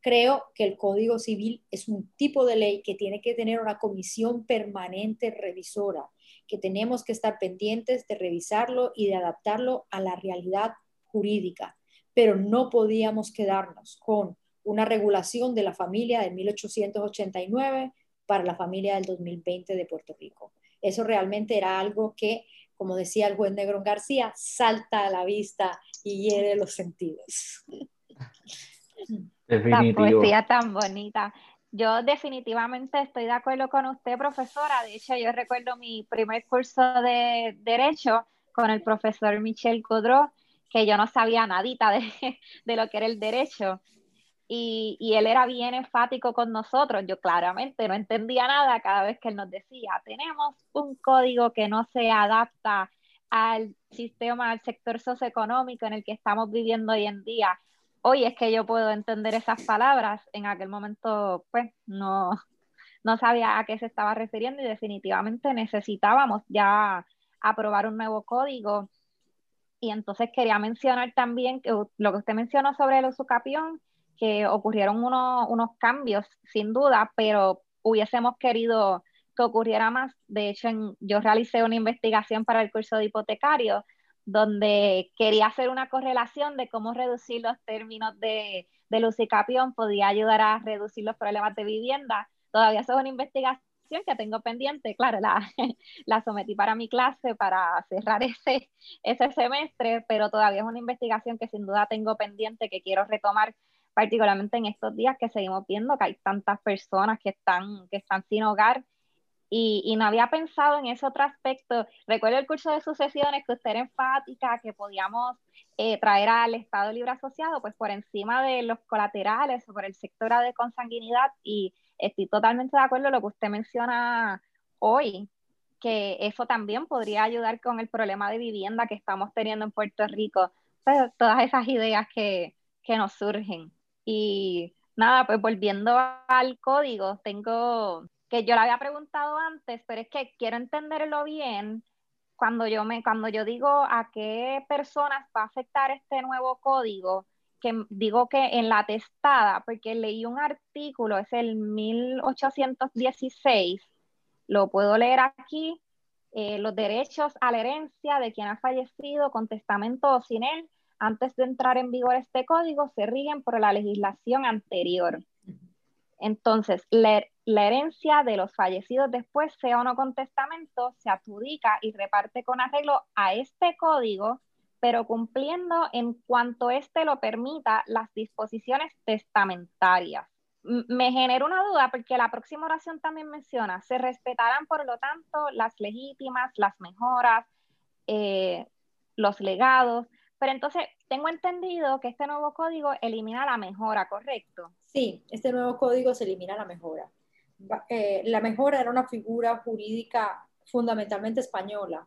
[SPEAKER 3] Creo que el Código Civil es un tipo de ley que tiene que tener una comisión permanente revisora, que tenemos que estar pendientes de revisarlo y de adaptarlo a la realidad jurídica, pero no podíamos quedarnos con una regulación de la familia de 1889 para la familia del 2020 de Puerto Rico. Eso realmente era algo que, como decía el juez Negrón García, salta a la vista y hiere los sentidos.
[SPEAKER 2] Definitivo. La poesía tan bonita. Yo definitivamente estoy de acuerdo con usted, profesora. De hecho, yo recuerdo mi primer curso de Derecho con el profesor Michel Godreau, que yo no sabía nadita de, de lo que era el derecho y, él era bien enfático con nosotros. Yo claramente no entendía nada cada vez que él nos decía, tenemos un código que no se adapta al sistema, al sector socioeconómico en el que estamos viviendo hoy en día. Hoy es que yo puedo entender esas palabras. En aquel momento, pues, no, no sabía a qué se estaba refiriendo y definitivamente necesitábamos ya aprobar un nuevo código. Y entonces quería mencionar también que lo que usted mencionó sobre el usucapión, que ocurrieron unos cambios, sin duda, pero hubiésemos querido que ocurriera más. De hecho, yo realicé una investigación para el curso de hipotecario donde quería hacer una correlación de cómo reducir los términos de, de lucicapión podía ayudar a reducir los problemas de vivienda. Todavía es una investigación que tengo pendiente, claro, la, la sometí para mi clase para cerrar ese, ese semestre, pero todavía es una investigación que sin duda tengo pendiente que quiero retomar particularmente en estos días que seguimos viendo que hay tantas personas que están, que están sin hogar y, y, no había pensado en ese otro aspecto. Recuerdo el curso de sucesiones que usted era enfática, que podíamos eh, traer al Estado Libre Asociado, pues por encima de los colaterales o por el sector de consanguinidad y estoy totalmente de acuerdo con lo que usted menciona hoy, que eso también podría ayudar con el problema de vivienda que estamos teniendo en Puerto Rico. Pues, todas esas ideas que, que nos surgen. Y Nada, pues volviendo al código, tengo que yo le había preguntado antes, pero es que quiero entenderlo bien cuando yo me cuando yo digo a qué personas va a afectar este nuevo código, que digo que en la testada, porque leí un artículo, es el 1816, lo puedo leer aquí, eh, los derechos a la herencia de quien ha fallecido con testamento o sin él, antes de entrar en vigor este código, se rigen por la legislación anterior. Entonces, la, herencia de los fallecidos después, sea o no con testamento, se adjudica y reparte con arreglo a este código, pero cumpliendo en cuanto éste lo permita las disposiciones testamentarias. me genera una duda porque la próxima oración también menciona, se respetarán por lo tanto las legítimas, las mejoras, eh, los legados, pero entonces tengo entendido que este nuevo código elimina la mejora, ¿correcto?
[SPEAKER 3] Sí, este nuevo código se elimina la mejora. Eh, la mejora era una figura jurídica fundamentalmente española,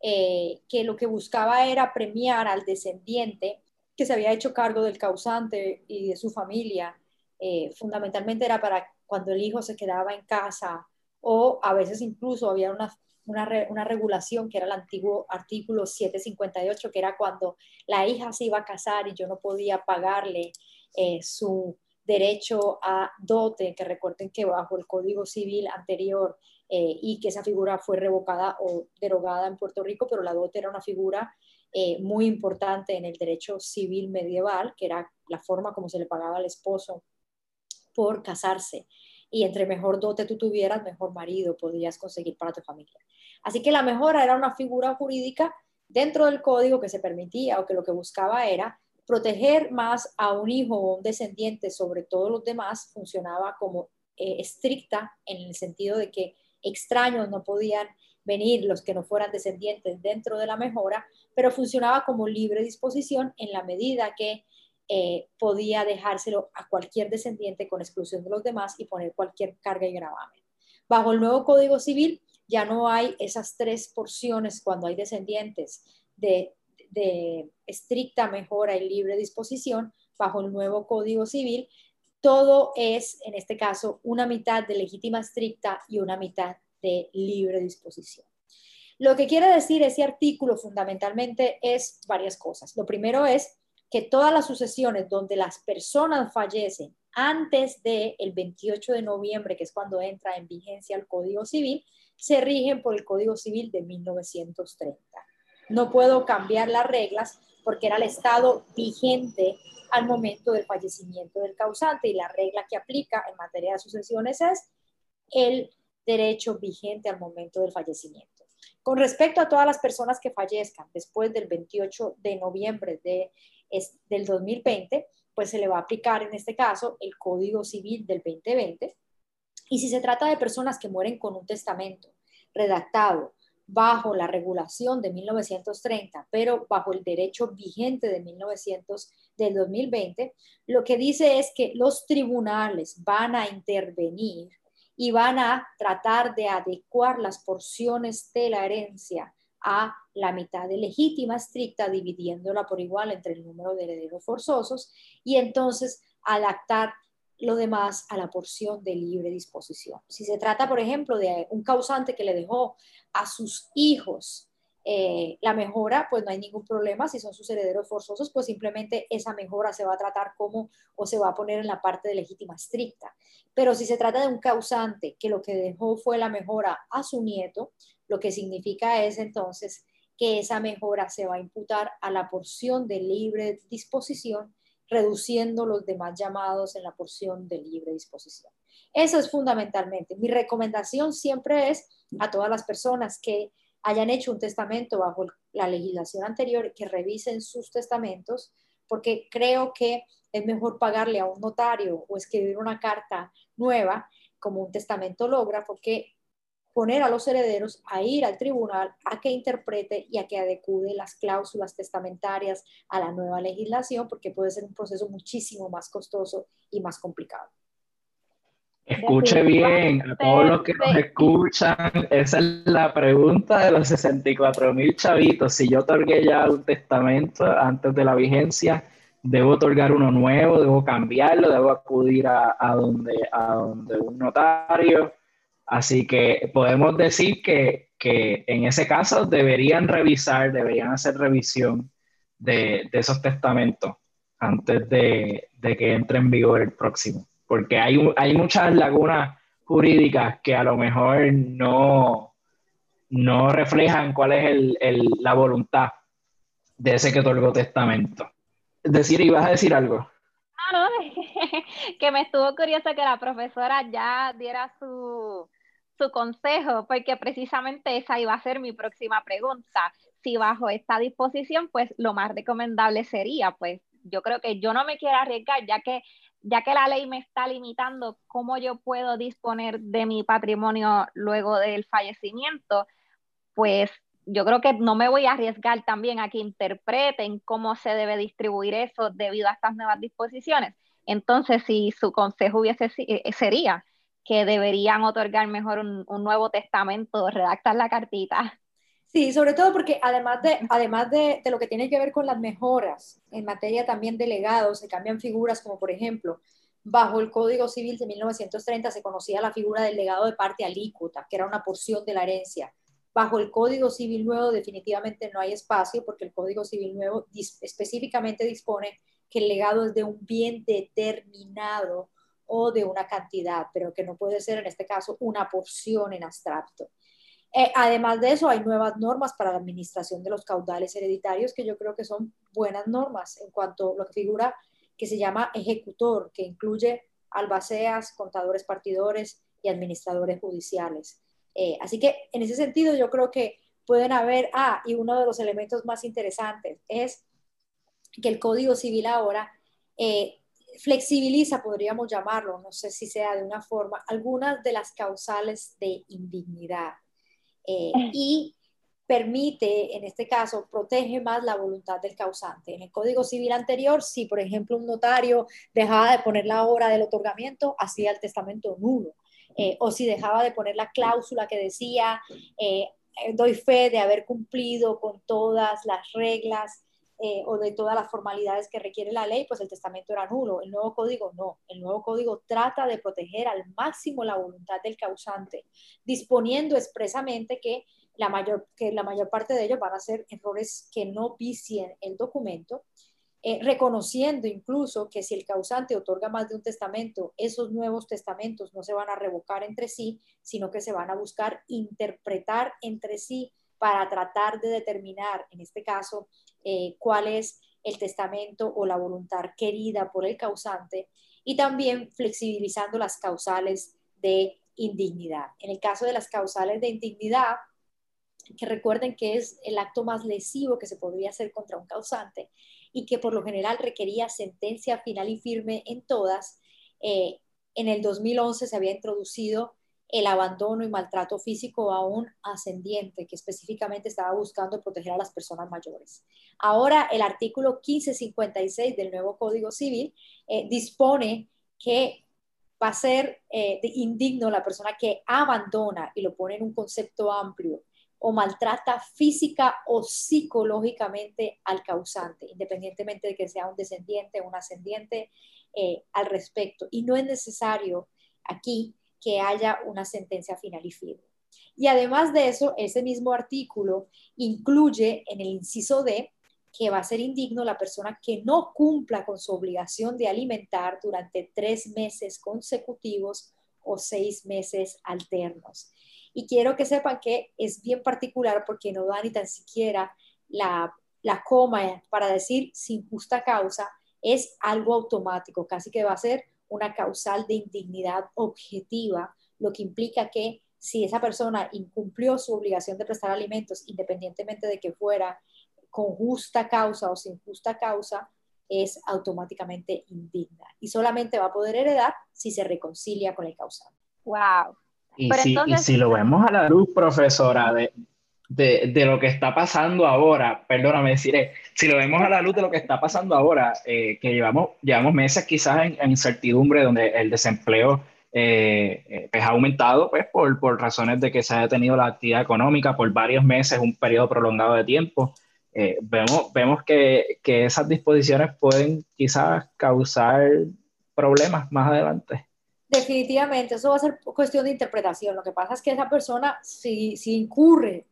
[SPEAKER 3] eh, que lo que buscaba era premiar al descendiente que se había hecho cargo del causante y de su familia. Eh, fundamentalmente era para cuando el hijo se quedaba en casa o a veces incluso había una una, regulación que era el antiguo artículo 758, que era cuando la hija se iba a casar y yo no podía pagarle eh, su derecho a dote, que recuerden que bajo el Código Civil anterior eh, y que esa figura fue revocada o derogada en Puerto Rico, pero la dote era una figura eh, muy importante en el derecho civil medieval, que era la forma como se le pagaba al esposo por casarse y entre mejor dote tú tuvieras, mejor marido podrías conseguir para tu familia. Así que la mejora era una figura jurídica dentro del código que se permitía o que lo que buscaba era proteger más a un hijo o un descendiente sobre todos los demás, funcionaba como eh, estricta en el sentido de que extraños no podían venir los que no fueran descendientes dentro de la mejora, pero funcionaba como libre disposición en la medida que eh, podía dejárselo a cualquier descendiente con exclusión de los demás y poner cualquier carga y gravamen. Bajo el nuevo Código Civil ya no hay esas tres porciones cuando hay descendientes de, de estricta mejora y libre disposición. Bajo el nuevo Código Civil, todo es, en este caso, una mitad de legítima estricta y una mitad de libre disposición. Lo que quiere decir ese artículo fundamentalmente es varias cosas. Lo primero es que todas las sucesiones donde las personas fallecen antes del el 28 de noviembre, que es cuando entra en vigencia el Código Civil, se rigen por el Código Civil de 1930. No puedo cambiar las reglas porque era el estado vigente al momento del fallecimiento del causante y la regla que aplica en materia de sucesiones es el derecho vigente al momento del fallecimiento. Con respecto a todas las personas que fallezcan después del 28 de noviembre de del 2020, pues se le va a aplicar en este caso el Código Civil del 2020. Y si se trata de personas que mueren con un testamento redactado bajo la regulación de 1930, pero bajo el derecho vigente de 1900 del 2020, lo que dice es que los tribunales van a intervenir y van a tratar de adecuar las porciones de la herencia a la mitad de legítima estricta, dividiéndola por igual entre el número de herederos forzosos y entonces adaptar lo demás a la porción de libre disposición. Si se trata, por ejemplo, de un causante que le dejó a sus hijos eh, la mejora, pues no hay ningún problema. Si son sus herederos forzosos, pues simplemente esa mejora se va a tratar como o se va a poner en la parte de legítima estricta. Pero si se trata de un causante que lo que dejó fue la mejora a su nieto, lo que significa es entonces que esa mejora se va a imputar a la porción de libre disposición, reduciendo los demás llamados en la porción de libre disposición. Eso es fundamentalmente. Mi recomendación siempre es a todas las personas que hayan hecho un testamento bajo la legislación anterior, que revisen sus testamentos, porque creo que es mejor pagarle a un notario o escribir una carta nueva como un testamento testamento que poner a los herederos a ir al tribunal a que interprete y a que adecue las cláusulas testamentarias a la nueva legislación, porque puede ser un proceso muchísimo más costoso y más complicado.
[SPEAKER 1] Escuche bien, a todos los que nos escuchan, esa es la pregunta de los 64 mil chavitos. Si yo otorgué ya un testamento antes de la vigencia, debo otorgar uno nuevo, debo cambiarlo, debo acudir a, donde, a donde un notario. Así que podemos decir que, en ese caso deberían revisar, deberían hacer revisión de, esos testamentos antes de, que entre en vigor el próximo. Porque hay, hay muchas lagunas jurídicas que a lo mejor no, no reflejan cuál es la voluntad de ese que otorgó testamento decir, ibas a decir algo.
[SPEAKER 2] Ah, no, que me estuvo curioso que la profesora ya diera su, su consejo, porque precisamente esa iba a ser mi próxima pregunta. Si bajo esta disposición, pues lo más recomendable sería, pues yo creo que yo no me quiero arriesgar, ya que, ya que la ley me está limitando cómo yo puedo disponer de mi patrimonio luego del fallecimiento, pues yo creo que no me voy a arriesgar también a que interpreten cómo se debe distribuir eso debido a estas nuevas disposiciones. Entonces, si su consejo hubiese eh, sería que deberían otorgar mejor un, nuevo testamento, redactar la cartita.
[SPEAKER 3] Sí, sobre todo porque además, de, además de, de, lo que tiene que ver con las mejoras en materia también de legados, se cambian figuras como por ejemplo, bajo el Código Civil de 1930 se conocía la figura del legado de parte alícuota, que era una porción de la herencia Bajo el Código Civil Nuevo definitivamente no hay espacio porque el Código Civil Nuevo específicamente dispone que el legado es de un bien determinado o de una cantidad, pero que no puede ser en este caso una porción en abstracto. Eh, además de eso, hay nuevas normas para la administración de los caudales hereditarios que yo creo que son buenas normas en cuanto a lo que figura que se llama ejecutor, que incluye albaceas, contadores partidores y administradores judiciales. Eh, así que en ese sentido yo creo que pueden haber, ah, y uno de los elementos más interesantes es que el Código Civil ahora eh, flexibiliza, podríamos llamarlo, no sé si sea de una forma, algunas de las causales de indignidad eh, y permite, en este caso, protege más la voluntad del causante. En el Código Civil anterior, si por ejemplo un notario dejaba de poner la hora del otorgamiento, hacía el testamento nulo. Eh, o si dejaba de poner la cláusula que decía, eh, eh, doy fe de haber cumplido con todas las reglas o de todas las formalidades que requiere la ley, pues el testamento era nulo. El nuevo código no. El nuevo código trata de proteger al máximo la voluntad del causante, disponiendo expresamente que la mayor, que la mayor parte de ellos van a ser errores que no vicien el documento eh, reconociendo incluso que si el causante otorga más de un testamento, esos nuevos testamentos no se van a revocar entre sí, sino que se van a buscar interpretar entre sí para tratar de determinar, en este caso, eh, cuál es el testamento o la voluntad querida por el causante y también flexibilizando las causales de indignidad. En el caso de las causales de indignidad, que recuerden que es el acto más lesivo que se podría hacer contra un causante, y que por lo general requería sentencia final y firme en todas. Eh, en el 2011 se había introducido el abandono y maltrato físico a un ascendiente que específicamente estaba buscando proteger a las personas mayores. Ahora el artículo 1556 del nuevo Código Civil eh, dispone que va a ser eh, indigno la persona que abandona, y lo pone en un concepto amplio, o maltrata física o psicológicamente al causante, independientemente de que sea un descendiente o un ascendiente eh, al respecto. Y no es necesario aquí que haya una sentencia final y firme. Y además de eso, ese mismo artículo incluye en el inciso D que va a ser indigno la persona que no cumpla con su obligación de alimentar durante tres meses consecutivos o seis meses alternos. Y quiero que sepan que es bien particular porque no da ni tan siquiera la, coma para decir sin justa causa, es algo automático, casi que va a ser una causal de indignidad objetiva, lo que implica que si esa persona incumplió su obligación de prestar alimentos, independientemente de que fuera con justa causa o sin justa causa, es automáticamente indigna y solamente va a poder heredar si se reconcilia con el causante.
[SPEAKER 2] Wow,
[SPEAKER 1] y, si, y si lo vemos a la luz, profesora, de, de, de, lo que está pasando ahora, perdóname deciré, si lo vemos a la luz de lo que está pasando ahora, eh, que llevamos, llevamos meses quizás en, incertidumbre, donde el desempleo eh, eh, pues ha aumentado pues, por, por razones de que se ha detenido la actividad económica por varios meses, un periodo prolongado de tiempo. eh, vemos, vemos que, que, esas disposiciones pueden quizás causar problemas más adelante.
[SPEAKER 3] Definitivamente, eso va a ser cuestión de interpretación. Lo que pasa es que esa persona, si, si incurre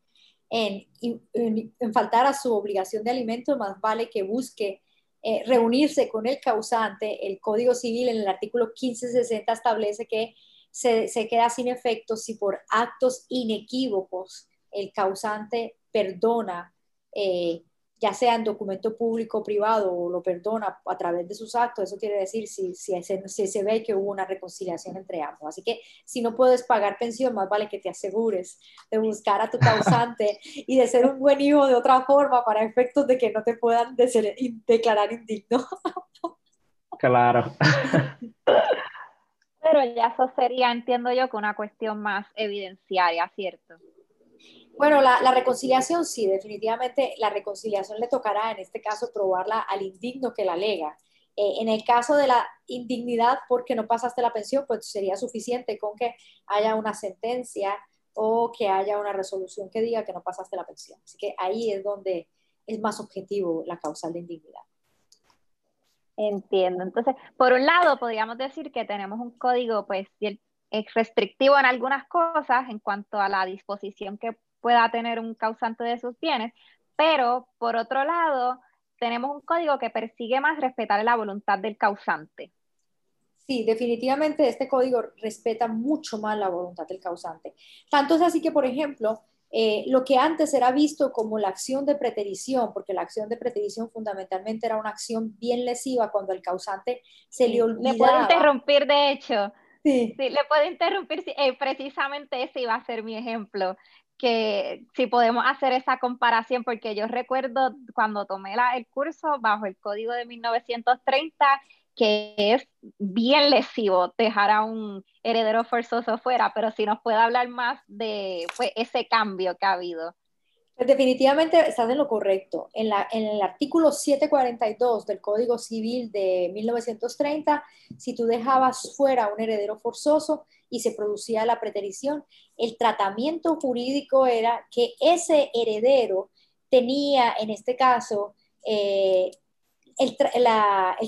[SPEAKER 3] en, faltar a su obligación de alimento, más vale que busque eh, reunirse con el causante. El Código Civil en el artículo 1560 establece que se, se queda sin efecto si por actos inequívocos el causante perdona eh, ya sea en documento público o privado, o lo perdona a través de sus actos, eso quiere decir si, si, si, se ve que hubo una reconciliación entre ambos. Así que si no puedes pagar pensión, más vale que te asegures de buscar a tu causante y de ser un buen hijo de otra forma para efectos de que no te puedan declarar indigno.
[SPEAKER 1] Claro.
[SPEAKER 2] Pero ya eso sería, entiendo yo, que una cuestión más evidenciaria, ¿cierto?
[SPEAKER 3] Bueno, la, reconciliación sí, definitivamente la reconciliación le tocará en este caso probarla al indigno que la alega. Eh, en el caso de la indignidad porque no pasaste la pensión, pues sería suficiente con que haya una sentencia o que haya una resolución que diga que no pasaste la pensión. Así que ahí es donde es más objetivo la causal de indignidad.
[SPEAKER 2] Entiendo. Entonces, por un lado, podríamos decir que tenemos un código, pues, restrictivo en algunas cosas en cuanto a la disposición que pueda tener un causante de sus bienes, pero por otro lado, tenemos un código que persigue más respetar la voluntad del causante.
[SPEAKER 3] Sí, definitivamente este código respeta mucho más la voluntad del causante. Tanto es así que, por ejemplo, eh, lo que antes era visto como la acción de preterición, porque la acción de preterición fundamentalmente era una acción bien lesiva cuando el causante se le olvidaba.
[SPEAKER 2] Le puedo interrumpir, de hecho. Sí. sí le puedo interrumpir, eh, precisamente ese iba a ser mi ejemplo que si podemos hacer esa comparación, porque yo recuerdo cuando tomé la, el curso bajo el código de 1930, que es bien lesivo dejar a un heredero forzoso fuera, pero si nos puede hablar más de pues, ese cambio que ha habido.
[SPEAKER 3] Pues definitivamente estás en lo correcto. En, la, en el artículo 742 del Código Civil de 1930, si tú dejabas fuera un heredero forzoso, y se producía la preterición. El tratamiento jurídico era que ese heredero tenía, en este caso, eh, el,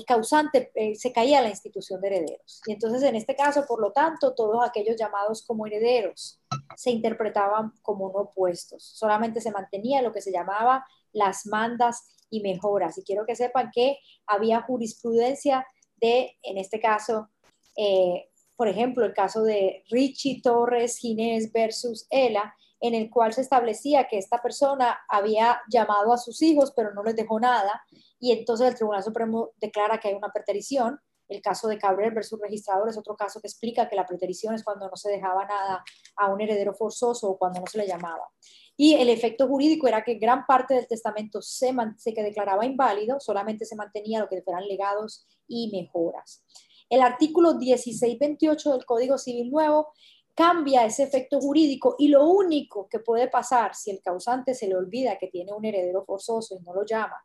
[SPEAKER 3] causante eh, se caía la institución de herederos. Y entonces, en este caso, por lo tanto, todos aquellos llamados como herederos se interpretaban como no opuestos. Solamente se mantenía lo que se llamaba las mandas y mejoras. Y quiero que sepan que había jurisprudencia de, en este caso, eh, por ejemplo, el caso de Richie Torres Ginés versus Ela, en el cual se establecía que esta persona había llamado a sus hijos, pero no les dejó nada, y entonces el Tribunal Supremo declara que hay una preterición. El caso de Cabrera versus registrador es otro caso que explica que la preterición es cuando no se dejaba nada a un heredero forzoso o cuando no se le llamaba. Y el efecto jurídico era que gran parte del testamento se, se declaraba inválido, solamente se mantenía lo que fueran legados y mejoras. El artículo 1628 del Código Civil Nuevo cambia ese efecto jurídico y lo único que puede pasar si el causante se le olvida que tiene un heredero forzoso y no lo llama,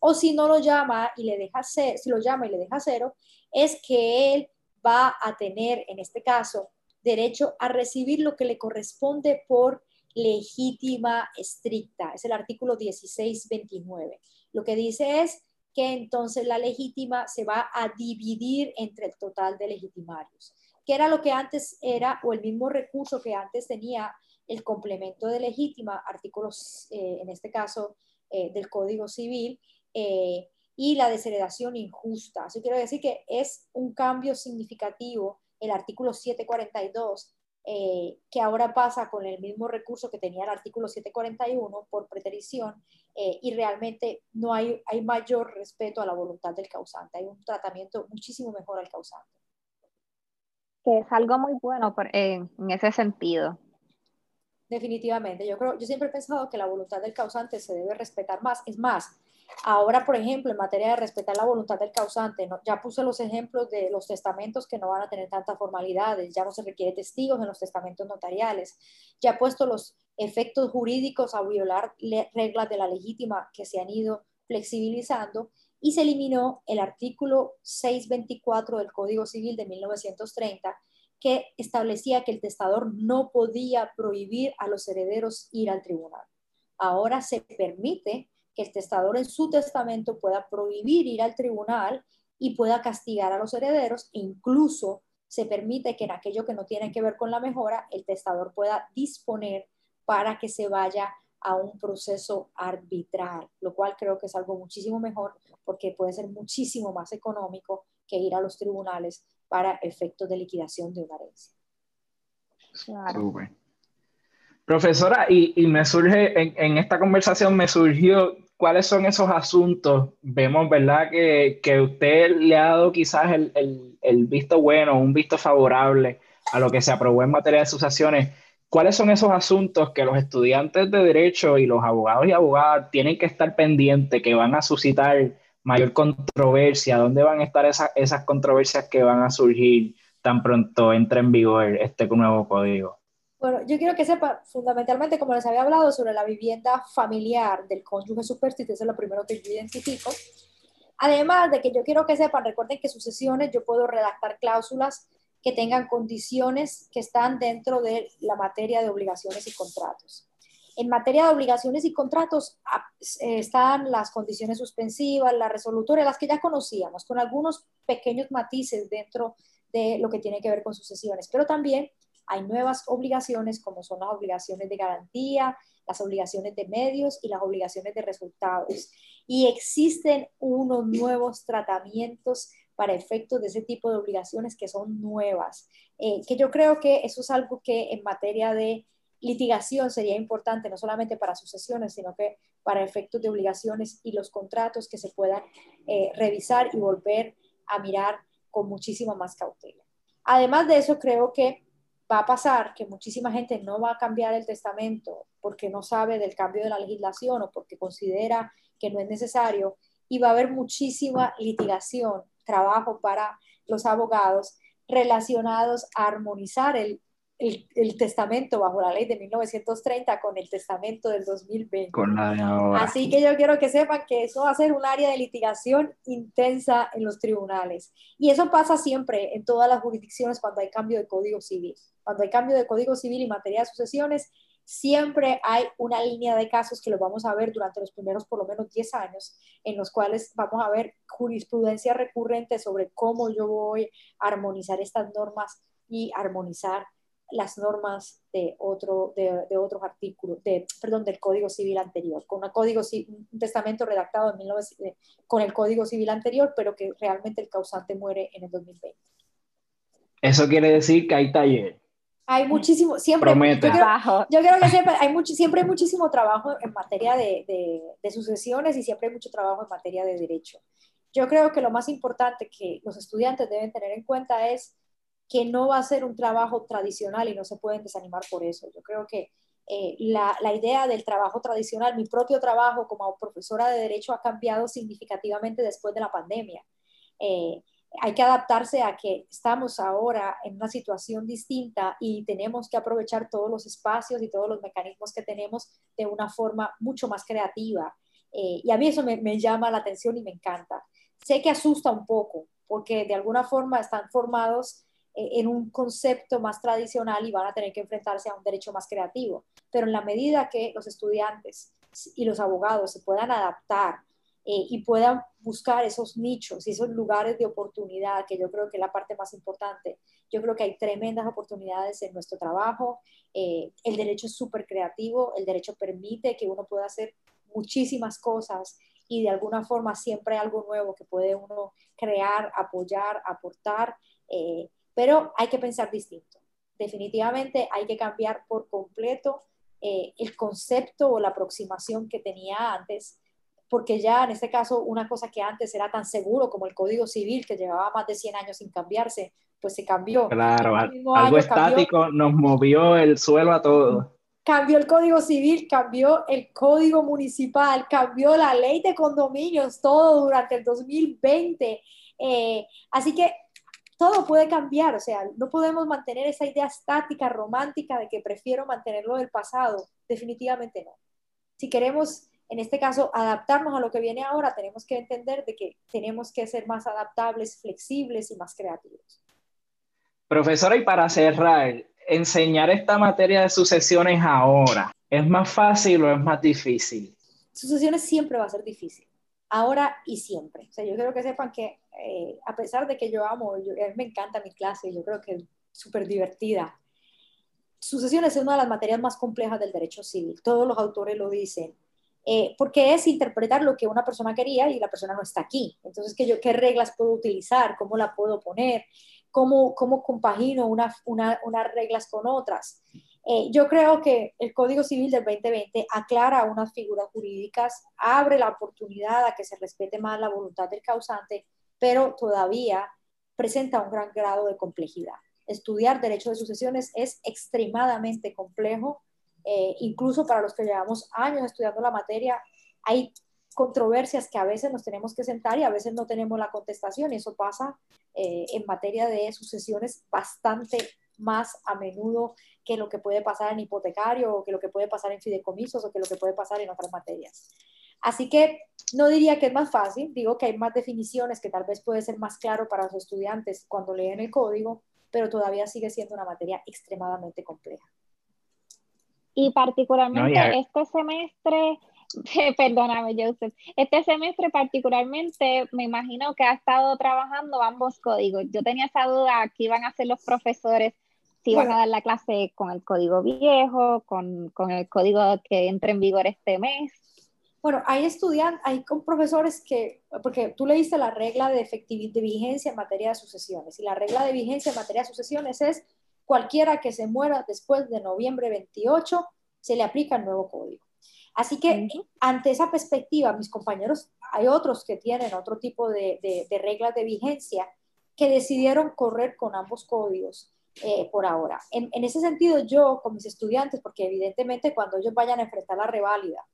[SPEAKER 3] o si no lo llama y le deja cero, si lo llama y le deja cero, es que él va a tener, en este caso, derecho a recibir lo que le corresponde por legítima estricta. Es el artículo 1629. Lo que dice es que entonces la legítima se va a dividir entre el total de legitimarios, que era lo que antes era, o el mismo recurso que antes tenía el complemento de legítima, artículos, eh, en este caso, eh, del Código Civil, eh, y la desheredación injusta. Así quiero decir que es un cambio significativo el artículo 742 eh, que ahora pasa con el mismo recurso que tenía el artículo 741 por preterición eh, y realmente no hay, hay mayor respeto a la voluntad del causante, hay un tratamiento muchísimo mejor al causante.
[SPEAKER 2] Que es algo muy bueno en ese sentido.
[SPEAKER 3] Definitivamente, yo creo, yo siempre he pensado que la voluntad del causante se debe respetar más. Es más, Ahora, por ejemplo, en materia de respetar la voluntad del causante, ya puse los ejemplos de los testamentos que no van a tener tantas formalidades, ya no se requiere testigos en los testamentos notariales, ya he puesto los efectos jurídicos a violar reglas de la legítima que se han ido flexibilizando y se eliminó el artículo 624 del Código Civil de 1930 que establecía que el testador no podía prohibir a los herederos ir al tribunal. Ahora se permite que el testador en su testamento pueda prohibir ir al tribunal y pueda castigar a los herederos e incluso se permite que en aquello que no tiene que ver con la mejora, el testador pueda disponer para que se vaya a un proceso arbitral, lo cual creo que es algo muchísimo mejor porque puede ser muchísimo más económico que ir a los tribunales para efectos de liquidación de una herencia.
[SPEAKER 1] Profesora, y, me surge, en, esta conversación me surgió cuáles son esos asuntos. Vemos, ¿verdad? Que, que usted le ha dado quizás el, el, visto bueno, un visto favorable a lo que se aprobó en materia de sucesiones. ¿Cuáles son esos asuntos que los estudiantes de derecho y los abogados y abogadas tienen que estar pendientes, que van a suscitar mayor controversia? ¿Dónde van a estar esas, esas controversias que van a surgir tan pronto entre en vigor este nuevo código?
[SPEAKER 3] Bueno, yo quiero que sepan, fundamentalmente, como les había hablado, sobre la vivienda familiar del cónyuge superstite, eso es lo primero que yo identifico. Además de que yo quiero que sepan, recuerden que sucesiones yo puedo redactar cláusulas que tengan condiciones que están dentro de la materia de obligaciones y contratos. En materia de obligaciones y contratos ah, eh, están las condiciones suspensivas, las resolutorias, las que ya conocíamos, con algunos pequeños matices dentro de lo que tiene que ver con sucesiones, pero también hay nuevas obligaciones como son las obligaciones de garantía, las obligaciones de medios y las obligaciones de resultados. Y existen unos nuevos tratamientos para efectos de ese tipo de obligaciones que son nuevas, eh, que yo creo que eso es algo que en materia de litigación sería importante, no solamente para sucesiones, sino que para efectos de obligaciones y los contratos que se puedan eh, revisar y volver a mirar con muchísima más cautela. Además de eso, creo que va a pasar que muchísima gente no va a cambiar el testamento porque no sabe del cambio de la legislación o porque considera que no es necesario y va a haber muchísima litigación, trabajo para los abogados relacionados a armonizar el, el, testamento bajo la ley de 1930 con el testamento del 2020. Así que yo quiero que sepan que eso va a ser un área de litigación intensa en los tribunales. Y eso pasa siempre en todas las jurisdicciones cuando hay cambio de código civil. Cuando hay cambio de código civil y materia de sucesiones, siempre hay una línea de casos que los vamos a ver durante los primeros por lo menos 10 años, en los cuales vamos a ver jurisprudencia recurrente sobre cómo yo voy a armonizar estas normas y armonizar las normas de, otro, de, otros artículos, de, perdón, del Código Civil anterior, con un, código, un testamento redactado en eh, con el Código Civil anterior, pero que realmente el causante muere en el 2020.
[SPEAKER 1] Eso quiere decir que hay taller.
[SPEAKER 3] Hay muchísimo, siempre, yo creo, yo creo, que siempre hay, mucho, siempre hay muchísimo trabajo en materia de, de, de sucesiones y siempre hay mucho trabajo en materia de derecho. Yo creo que lo más importante que los estudiantes deben tener en cuenta es que no va a ser un trabajo tradicional y no se pueden desanimar por eso. Yo creo que eh, la, idea del trabajo tradicional, mi propio trabajo como profesora de derecho ha cambiado significativamente después de la pandemia. Eh, hay que adaptarse a que estamos ahora en una situación distinta y tenemos que aprovechar todos los espacios y todos los mecanismos que tenemos de una forma mucho más creativa. Eh, y a mí eso me, llama la atención y me encanta. Sé que asusta un poco porque de alguna forma están formados en un concepto más tradicional y van a tener que enfrentarse a un derecho más creativo. Pero en la medida que los estudiantes y los abogados se puedan adaptar eh, y puedan buscar esos nichos y esos lugares de oportunidad, que yo creo que es la parte más importante, yo creo que hay tremendas oportunidades en nuestro trabajo. Eh, el derecho es súper creativo, el derecho permite que uno pueda hacer muchísimas cosas y de alguna forma siempre hay algo nuevo que puede uno crear, apoyar, aportar pero hay que pensar distinto. Definitivamente hay que cambiar por completo eh, el concepto o la aproximación que tenía antes, porque ya en este caso una cosa que antes era tan seguro como el Código Civil, que llevaba más de 100 años sin cambiarse, pues se cambió.
[SPEAKER 1] Claro, algo estático nos movió el suelo a todos.
[SPEAKER 3] Cambió el Código Civil, cambió el Código Municipal, cambió la ley de condominios, todo durante el 2020. Eh, así que todo puede cambiar, o sea, no podemos mantener esa idea estática, romántica de que prefiero mantenerlo del pasado, definitivamente no. Si queremos, en este caso, adaptarnos a lo que viene ahora, tenemos que entender de que tenemos que ser más adaptables, flexibles y más creativos.
[SPEAKER 1] Profesora, y para cerrar, enseñar esta materia de sucesiones ahora, ¿es más fácil o es más difícil?
[SPEAKER 3] Sucesiones siempre va a ser difícil, ahora y siempre. O sea, yo quiero que sepan que eh, a pesar de que yo amo, yo, a mí me encanta mi clase, yo creo que es súper divertida. Sucesiones es una de las materias más complejas del derecho civil, todos los autores lo dicen, eh, porque es interpretar lo que una persona quería y la persona no está aquí. Entonces, ¿qué, yo, qué reglas puedo utilizar? ¿Cómo la puedo poner? ¿Cómo, cómo compagino unas reglas con otras? Eh, yo creo que el Código Civil del 2020 aclara unas figuras jurídicas, abre la oportunidad a que se respete más la voluntad del causante, pero todavía presenta un gran grado de complejidad. Estudiar derecho de sucesiones es extremadamente complejo, eh, incluso para los que llevamos años estudiando la materia, hay controversias que a veces nos tenemos que sentar y a veces no tenemos la contestación, y eso pasa eh, en materia de sucesiones bastante más a menudo que lo que puede pasar en hipotecario o que lo que puede pasar en fideicomisos o que lo que puede pasar en otras materias. Así que no diría que es más fácil, digo que hay más definiciones que tal vez puede ser más claro para los estudiantes cuando leen el código, pero todavía sigue siendo una materia extremadamente compleja.
[SPEAKER 2] Y particularmente este semestre, perdóname Joseph, este semestre particularmente me imagino que ha estado trabajando ambos códigos. Yo tenía esa duda, ¿qué iban a hacer los profesores? Si iban a dar la clase con el código viejo, con, con el código que entra en vigor este mes.
[SPEAKER 3] Bueno, hay estudiantes, hay con profesores que, porque tú leíste la regla de efectividad de vigencia en materia de sucesiones, y la regla de vigencia en materia de sucesiones es cualquiera que se muera después de noviembre 28, se le aplica el nuevo código. Así que ante esa perspectiva, mis compañeros, hay otros que tienen otro tipo de, de, reglas de vigencia que decidieron correr con ambos códigos eh, por ahora. En, en, ese sentido, yo con mis estudiantes, porque evidentemente cuando ellos vayan a enfrentar la reválida,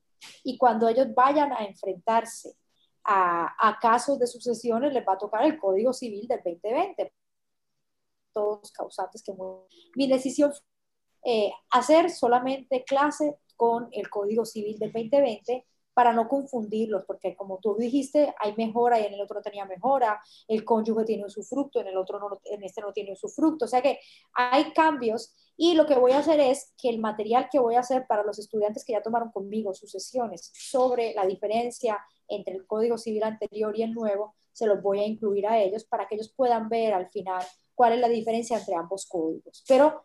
[SPEAKER 3] y cuando ellos vayan a enfrentarse a, casos de sucesiones, les va a tocar el Código Civil del 2020. Todos causantes que mueren. Mi decisión fue eh, hacer solamente clase con el Código Civil del 2020 para no confundirlos, porque como tú dijiste, hay mejora y en el otro tenía mejora, el cónyuge tiene su fruto, en el otro no, en este no tiene su fruto, o sea que hay cambios y lo que voy a hacer es que el material que voy a hacer para los estudiantes que ya tomaron conmigo sus sesiones sobre la diferencia entre el Código Civil anterior y el nuevo, se los voy a incluir a ellos para que ellos puedan ver al final cuál es la diferencia entre ambos códigos. Pero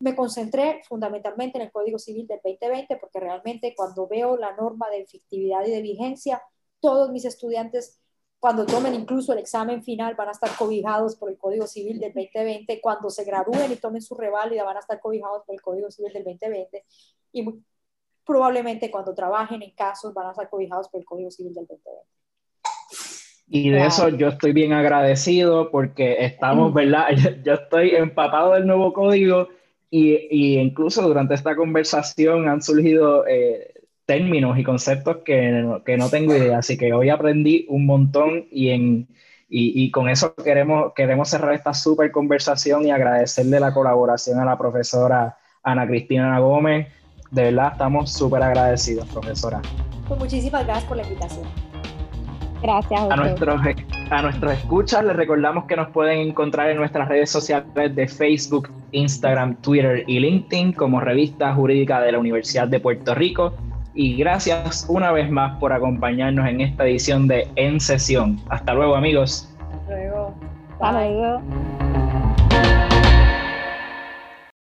[SPEAKER 3] me concentré fundamentalmente en el Código Civil del 2020 porque realmente cuando veo la norma de efectividad y de vigencia, todos mis estudiantes, cuando tomen incluso el examen final, van a estar cobijados por el Código Civil del 2020. Cuando se gradúen y tomen su reválida, van a estar cobijados por el Código Civil del 2020. Y probablemente cuando trabajen en casos, van a estar cobijados por el Código Civil del 2020.
[SPEAKER 1] Y de eso yo estoy bien agradecido porque estamos, ¿verdad? Yo estoy empapado del nuevo código y, incluso durante esta conversación han surgido eh, términos y conceptos que no, que no, tengo idea, así que hoy aprendí un montón y, en, y, con eso queremos, queremos cerrar esta súper conversación y agradecerle la colaboración a la profesora Ana Cristina Gómez. De verdad, estamos súper agradecidos, profesora.
[SPEAKER 3] Pues muchísimas gracias por la invitación.
[SPEAKER 2] Gracias.
[SPEAKER 1] A, nuestros, a nuestros escuchas les recordamos que nos pueden encontrar en nuestras redes sociales de Facebook, Instagram, Twitter y LinkedIn como Revista Jurídica de la Universidad de Puerto Rico. Y gracias una vez más por acompañarnos en esta edición de En Sesión. Hasta luego amigos.
[SPEAKER 3] Hasta luego.
[SPEAKER 2] Hasta luego.